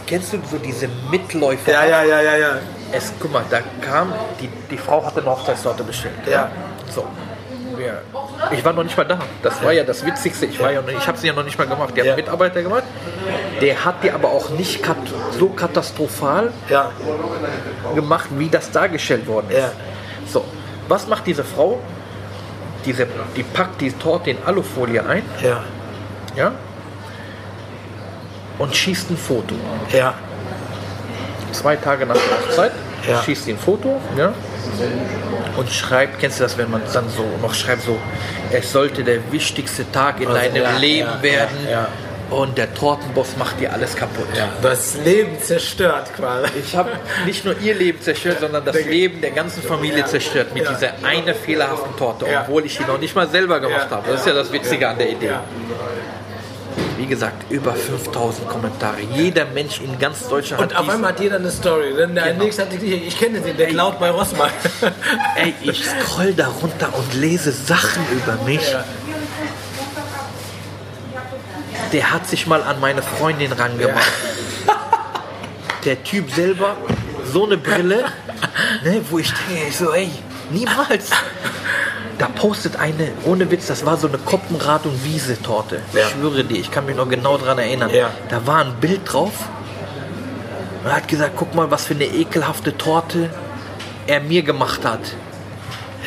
kennst du so diese Mitläufer? Ja, ja, ja, ja, ja. Es, guck mal, da kam, die, die Frau hatte eine Hochzeitstorte bestellt. Ja. So. Wir, ich war noch nicht mal da. Das war ja das Witzigste. Ich, war ja noch, ich habe sie ja noch nicht mal gemacht. Die hat Ja. einen Mitarbeiter gemacht. Der hat die aber auch nicht kat so katastrophal Ja, gemacht, wie das dargestellt worden ist. Ja. So, was macht diese Frau? Diese, die packt die Torte in Alufolie ein, ja, ja, und schießt ein Foto. ja. Zwei Tage nach der Hochzeit Ja. schießt sie ein Foto, ja, und schreibt, kennst du das, wenn man dann so noch schreibt, so, es sollte der wichtigste Tag in Also, deinem ja, Leben ja, werden und der Tortenboss macht dir alles kaputt. ja. Das Leben zerstört quasi. Ich habe nicht nur ihr Leben zerstört, sondern das Leben der ganzen Familie zerstört mit dieser eine fehlerhaften Torte, obwohl ich die noch nicht mal selber gemacht habe. Das ist ja das Witzige an der Idee. Ja. Wie gesagt, über 5000 Kommentare. Jeder Mensch in ganz Deutschland Und hat auf dies- einmal hat jeder eine Story. Dann der Genau. nächste hat die, ich kenne den, der klaut bei Rossmann. (laughs) Ey, ich scroll da runter und lese Sachen über mich. Ja. Der hat sich mal an meine Freundin rangemacht. Der Typ selber, so eine Brille, (laughs) ne, wo ich denke, ich so, ey, niemals. Da postet eine, ohne Witz, das war so eine Koppenrad- und Wiese-Torte. Ja. Ich schwöre dir, ich kann mich noch genau daran erinnern. Ja. Da war ein Bild drauf. Und er hat gesagt, guck mal, was für eine ekelhafte Torte er mir gemacht hat.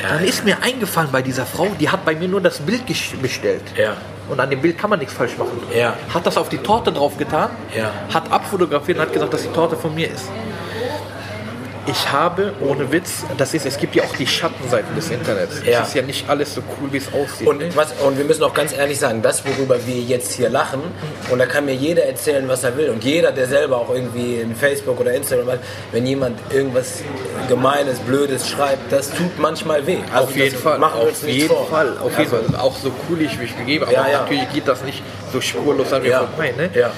Dann ist mir eingefallen bei dieser Frau, die hat bei mir nur das Bild bestellt. Ja. Und an dem Bild kann man nichts falsch machen. Ja. Hat das auf die Torte drauf getan, Ja. hat abfotografiert und hat gesagt, dass die Torte von mir ist. Ich habe, ohne Witz, das ist, es gibt ja auch die Schattenseiten des Internets. Ja. Es ist ja nicht alles so cool, wie es aussieht. Und, was, und wir müssen auch ganz ehrlich sagen, das, worüber wir jetzt hier lachen, und da kann mir jeder erzählen, was er will. Und jeder, der selber auch irgendwie in Facebook oder Instagram hat, wenn jemand irgendwas Gemeines, Blödes schreibt, das tut manchmal weh. Also auf jeden Fall, Machen wir uns auf jeden vor. Fall, auf jeden Also, Fall. Auch so cool ich mich gegeben, aber Ja, ja. natürlich geht das nicht so spurlos an mir vorbei. Ne? ja,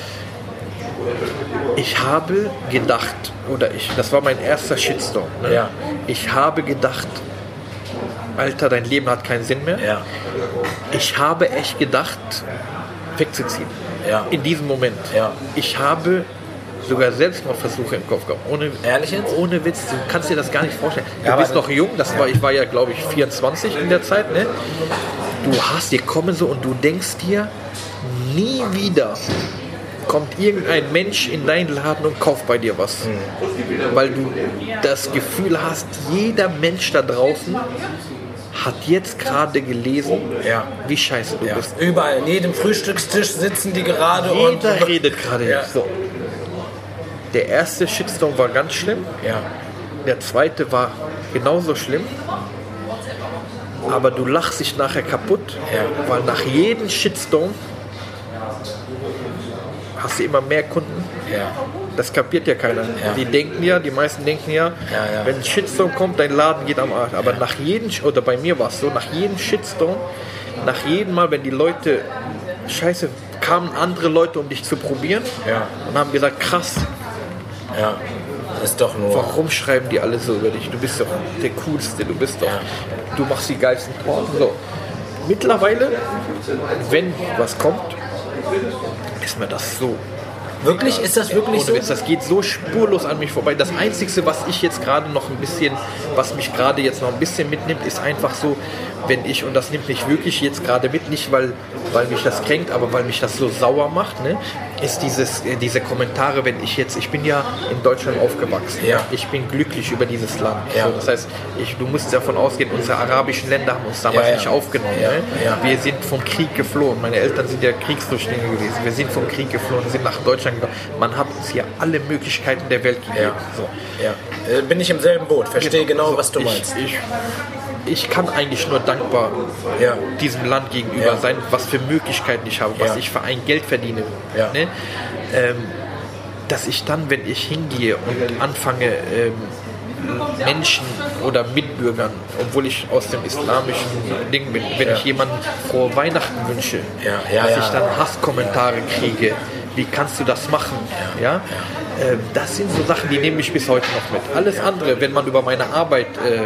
Ich habe gedacht, oder ich, das war mein erster Shitstorm. Ne? Ja. Ich habe gedacht, Alter, dein Leben hat keinen Sinn mehr. ja, Ich habe echt gedacht, wegzuziehen. Ja. In diesem Moment. Ja. Ich habe sogar Selbstmordversuche im Kopf gehabt. Ohne, Ehrlich jetzt? Ohne Witz, du kannst dir das gar nicht vorstellen. Du Ja, bist noch jung, das war, ich war ja glaube ich 24 in der Zeit. Ne? Du hast dir kommen so und du denkst dir, nie wieder kommt irgendein Mensch in deinen Laden und kauft bei dir was. Weil du das Gefühl hast, jeder Mensch da draußen hat jetzt gerade gelesen, Ja. wie scheiße du Ja. bist. Überall, an jedem Frühstückstisch sitzen die gerade Jeder und. redet gerade. Ja. So. Der erste Shitstorm war ganz schlimm. Ja. Der zweite war genauso schlimm. Aber du lachst dich nachher kaputt, weil nach jedem Shitstorm hast du immer mehr Kunden. Ja. Das kapiert ja keiner. Ja. Die denken ja, die meisten denken ja, Ja, wenn ein Shitstorm kommt, dein Laden geht am Arsch. Aber nach jedem, oder bei mir war es so, nach jedem Shitstorm, nach jedem Mal, wenn die Leute, scheiße, kamen andere Leute, um dich zu probieren und haben gesagt, krass, Ja. Ist doch nur. Warum schreiben die alle so über dich? Du bist doch der Coolste, du bist doch, du machst die geilsten Torten. So. Mittlerweile, wenn was kommt, ist mir das so. Wirklich? Ist das wirklich Ohne so? Witz, das geht so spurlos an mich vorbei. Das Einzige, was ich jetzt gerade noch ein bisschen, was mich gerade jetzt noch ein bisschen mitnimmt, ist einfach so, wenn ich, und das nimmt mich wirklich jetzt gerade mit, nicht weil, weil mich das kränkt, aber weil mich das so sauer macht, ne, ist dieses, äh, diese Kommentare, wenn ich jetzt, ich bin ja in Deutschland aufgewachsen, Ja. ich bin glücklich über dieses Land. Ja. So, das heißt, ich, du musst davon ausgehen, unsere arabischen Länder haben uns damals Ja, nicht aufgenommen. Ne? Wir sind vom Krieg geflohen. Meine Eltern sind ja Kriegsflüchtlinge gewesen. Wir sind vom Krieg geflohen, sind nach Deutschland gekommen. Man hat uns hier alle Möglichkeiten der Welt gegeben. Ja. So. Äh, Bin ich im selben Boot. Verstehe genau, Also was du meinst. Ich, ich kann eigentlich nur dankbar Ja. diesem Land gegenüber Ja. sein, was für Möglichkeiten ich habe, was Ja. ich für ein Geld verdiene. Ne? Ähm, dass ich dann, wenn ich hingehe und anfange, ähm, Menschen oder Mitbürgern, obwohl ich aus dem islamischen Ding bin, wenn ich jemandem frohe Weihnachten wünsche, dass ich dann Hasskommentare kriege, wie kannst du das machen? Ja? Ähm, das sind so Sachen, die nehme ich bis heute noch mit. Alles andere, wenn man über meine Arbeit äh,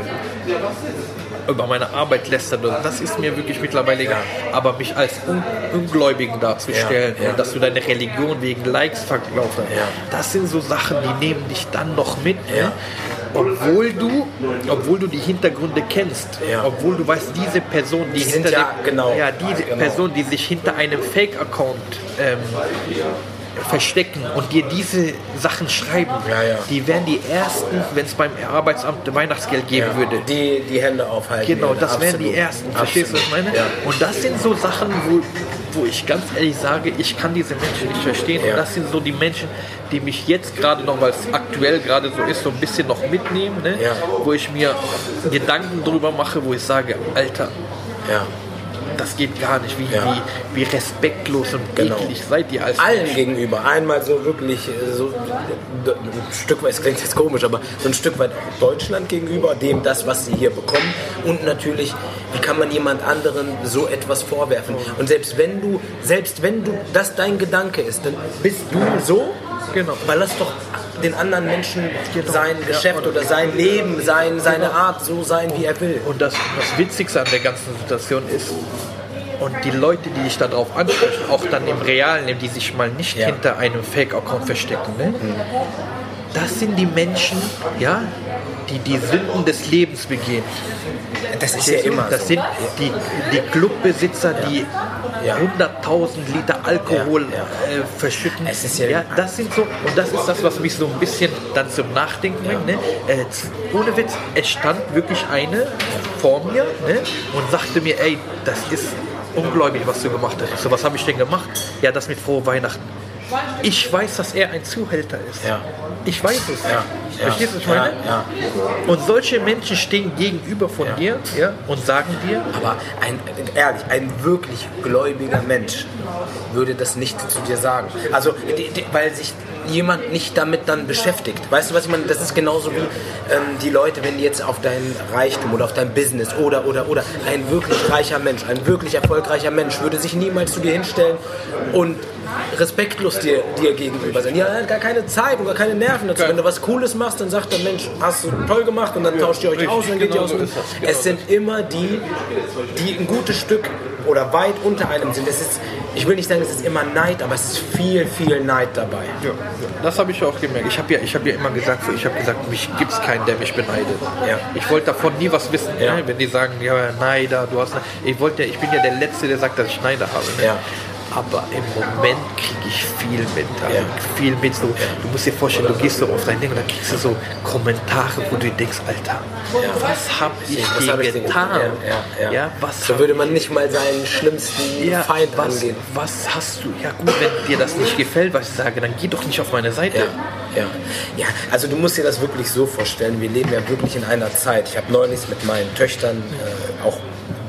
über meine Arbeit so, das ist mir wirklich mittlerweile egal. Aber mich als Un Ungläubigen darzustellen Ja, ja. und dass du deine Religion wegen Likes verkaufst, Ja. das sind so Sachen, die nehmen dich dann noch mit. Ne? Obwohl du, obwohl du die Hintergründe kennst, obwohl du weißt, diese Person, die, sind hinter dem, genau. ja, diese Genau. Person, die sich hinter einem Fake-Account ähm, verstecken und dir diese Sachen schreiben, Ja, ja. die wären die ersten, wenn es beim Arbeitsamt Weihnachtsgeld geben Ja. würde. Die, die Hände aufhalten. Genau, das wären Absolut. die ersten. Verstehst du, was ich meine? Ja. Und das sind so Sachen, wo, wo ich ganz ehrlich sage, ich kann diese Menschen nicht verstehen. Ja. Und das sind so die Menschen, die mich jetzt gerade noch, weil es aktuell gerade so ist, so ein bisschen noch mitnehmen, ne? Ja. wo ich mir Gedanken drüber mache, wo ich sage, Alter, Ja. Das geht gar nicht. Wie, Ja. wie, wie respektlos und Genau. eklig seid ihr als Allen Menschen. gegenüber. Einmal so wirklich äh, so ein Stück weit, es klingt jetzt komisch, aber so ein Stück weit auch Deutschland gegenüber, dem das, was sie hier bekommen. Und natürlich, wie kann man jemand anderen so etwas vorwerfen? Und selbst wenn du, selbst wenn du das dein Gedanke ist, dann bist du so, Genau. weil das doch den anderen Menschen sein Geschäft oder sein Leben, sein, seine Art so sein, wie er will. Und das, das Witzigste an der ganzen Situation ist, und die Leute, die dich darauf ansprechen, auch dann im realen die sich mal nicht Ja. hinter einem Fake-Account verstecken, ne? das sind die Menschen, ja, die die Sünden des Lebens begehen. Das ist ja immer Das so. sind die, die Clubbesitzer, die Ja. 100.000 Liter Alkohol Ja, Äh, verschütten. Es ist ja- das sind so, und das ist das, was mich so ein bisschen dann zum Nachdenken bringt. Ne? Äh, ohne Witz, es stand wirklich eine vor mir ne? und sagte mir, ey, das ist ungläubig, was du gemacht hast. So, was habe ich denn gemacht? Ja, das mit frohe Weihnachten. Ich weiß, dass er ein Zuhälter ist. Ja. Ich weiß es. Ja. Verstehst du, was ich meine? ja. Und solche Menschen stehen gegenüber von dir ja, und sagen dir, Aber ein, ehrlich, ein wirklich gläubiger Mensch würde das nicht zu dir sagen. Also, weil sich jemand nicht damit dann beschäftigt. Weißt du, was ich meine? Das ist genauso wie ähm, die Leute, wenn die jetzt auf dein Reichtum oder auf dein Business oder, oder, oder ein wirklich reicher Mensch, ein wirklich erfolgreicher Mensch würde sich niemals zu dir hinstellen und respektlos dir, dir gegenüber sein. Ja, hat gar keine Zeit und gar keine Nerven dazu. Wenn du was Cooles machst, dann sagt der Mensch, hast du toll gemacht und dann tauscht ihr euch aus und dann geht ihr genau aus. ist das, genau es sind immer die, die ein gutes Stück oder weit unter einem sind. Es ist, ich will nicht sagen, es ist immer Neid, aber es ist viel, viel Neid dabei. Ja, das habe ich auch gemerkt. Ich habe ja, ich hab ja immer gesagt, so, ich habe gesagt, mich gibt es keinen, der mich beneidet. Ja. Ich wollte davon nie was wissen. Ja. Ne? Wenn die sagen, ja, Neider, du hast. Ich, wollte, ich bin ja der Letzte, der sagt, dass ich Neider habe. Ne? Ja. Aber im Moment kriege ich viel mit. Also Ja. viel mit. So, du musst dir vorstellen, du gehst so auf dein Ding und dann kriegst du so Kommentare, wo du denkst, Alter, was hab ich Was dir hab ich getan? Ja, ja, ja. was So würde man nicht mal seinen schlimmsten ja, Feind was, angehen. was hast du? Ja gut, wenn dir das nicht gefällt, was ich sage, dann geh doch nicht auf meine Seite. Ja, ja. ja, also du musst dir das wirklich so vorstellen. Wir leben ja wirklich in einer Zeit. Ich habe neulich mit meinen Töchtern, äh, auch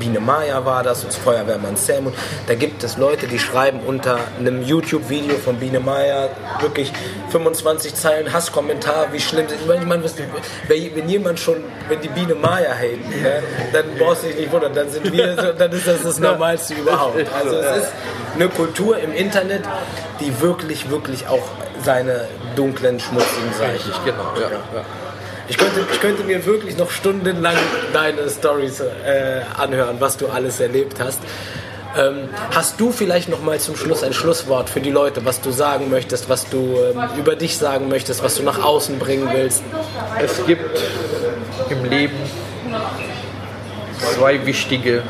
Biene Maya war das, und Feuerwehrmann Sam. Und da gibt es Leute, die schreiben unter einem YouTube-Video von Biene Maya wirklich 25 Zeilen Hasskommentar, wie schlimm das ist. Ich meine, wenn jemand schon, wenn die Biene Maya haten, ne, dann brauchst du dich nicht wundern, dann sind wir, so, dann ist das das Normalste überhaupt. Also es ist eine Kultur im Internet, die wirklich, wirklich auch seine dunklen, schmutzigen Seiten. Richtig, genau. Ja, ja. Ich könnte, ich könnte mir wirklich noch stundenlang deine Stories äh, anhören, was du alles erlebt hast. Ähm, hast du vielleicht noch mal zum Schluss ein Schlusswort für die Leute, was du sagen möchtest, was du ähm, über dich sagen möchtest, was du nach außen bringen willst? Es gibt im Leben zwei wichtige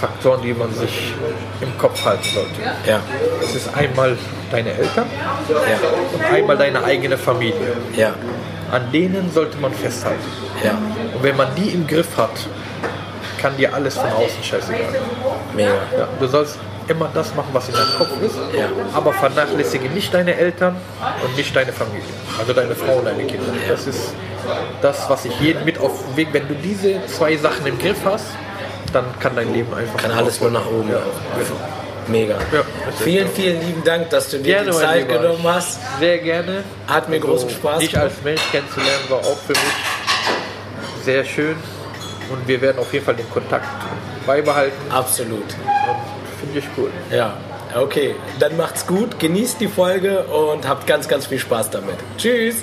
Faktoren, die man sich im Kopf halten sollte. Ja, Es ist einmal deine Eltern ja, und einmal deine eigene Familie. ja, An denen sollte man festhalten. ja, Und wenn man die im Griff hat, kann dir alles von außen scheißegal. mega. Ja, du sollst immer das machen, was in deinem Kopf ist, Ja. aber vernachlässige nicht deine Eltern und nicht deine Familie, also deine Frau und deine Kinder. Das ist das, was ich jedem mit auf den Weg, wenn du diese zwei Sachen im Griff hast, dann kann dein Leben einfach Kann alles nur nach oben. Ja. Mega. Ja, vielen, vielen lieben Dank, dass du dir Gerne, die Zeit genommen hast. Sehr gerne. Hat mir großen Also, Spaß Dich gemacht. als Mensch kennenzulernen war auch für mich sehr schön und wir werden auf jeden Fall den Kontakt beibehalten Absolut. finde ich cool. Ja, okay. Dann macht's gut, genießt die Folge und habt ganz, ganz viel Spaß damit. Tschüss.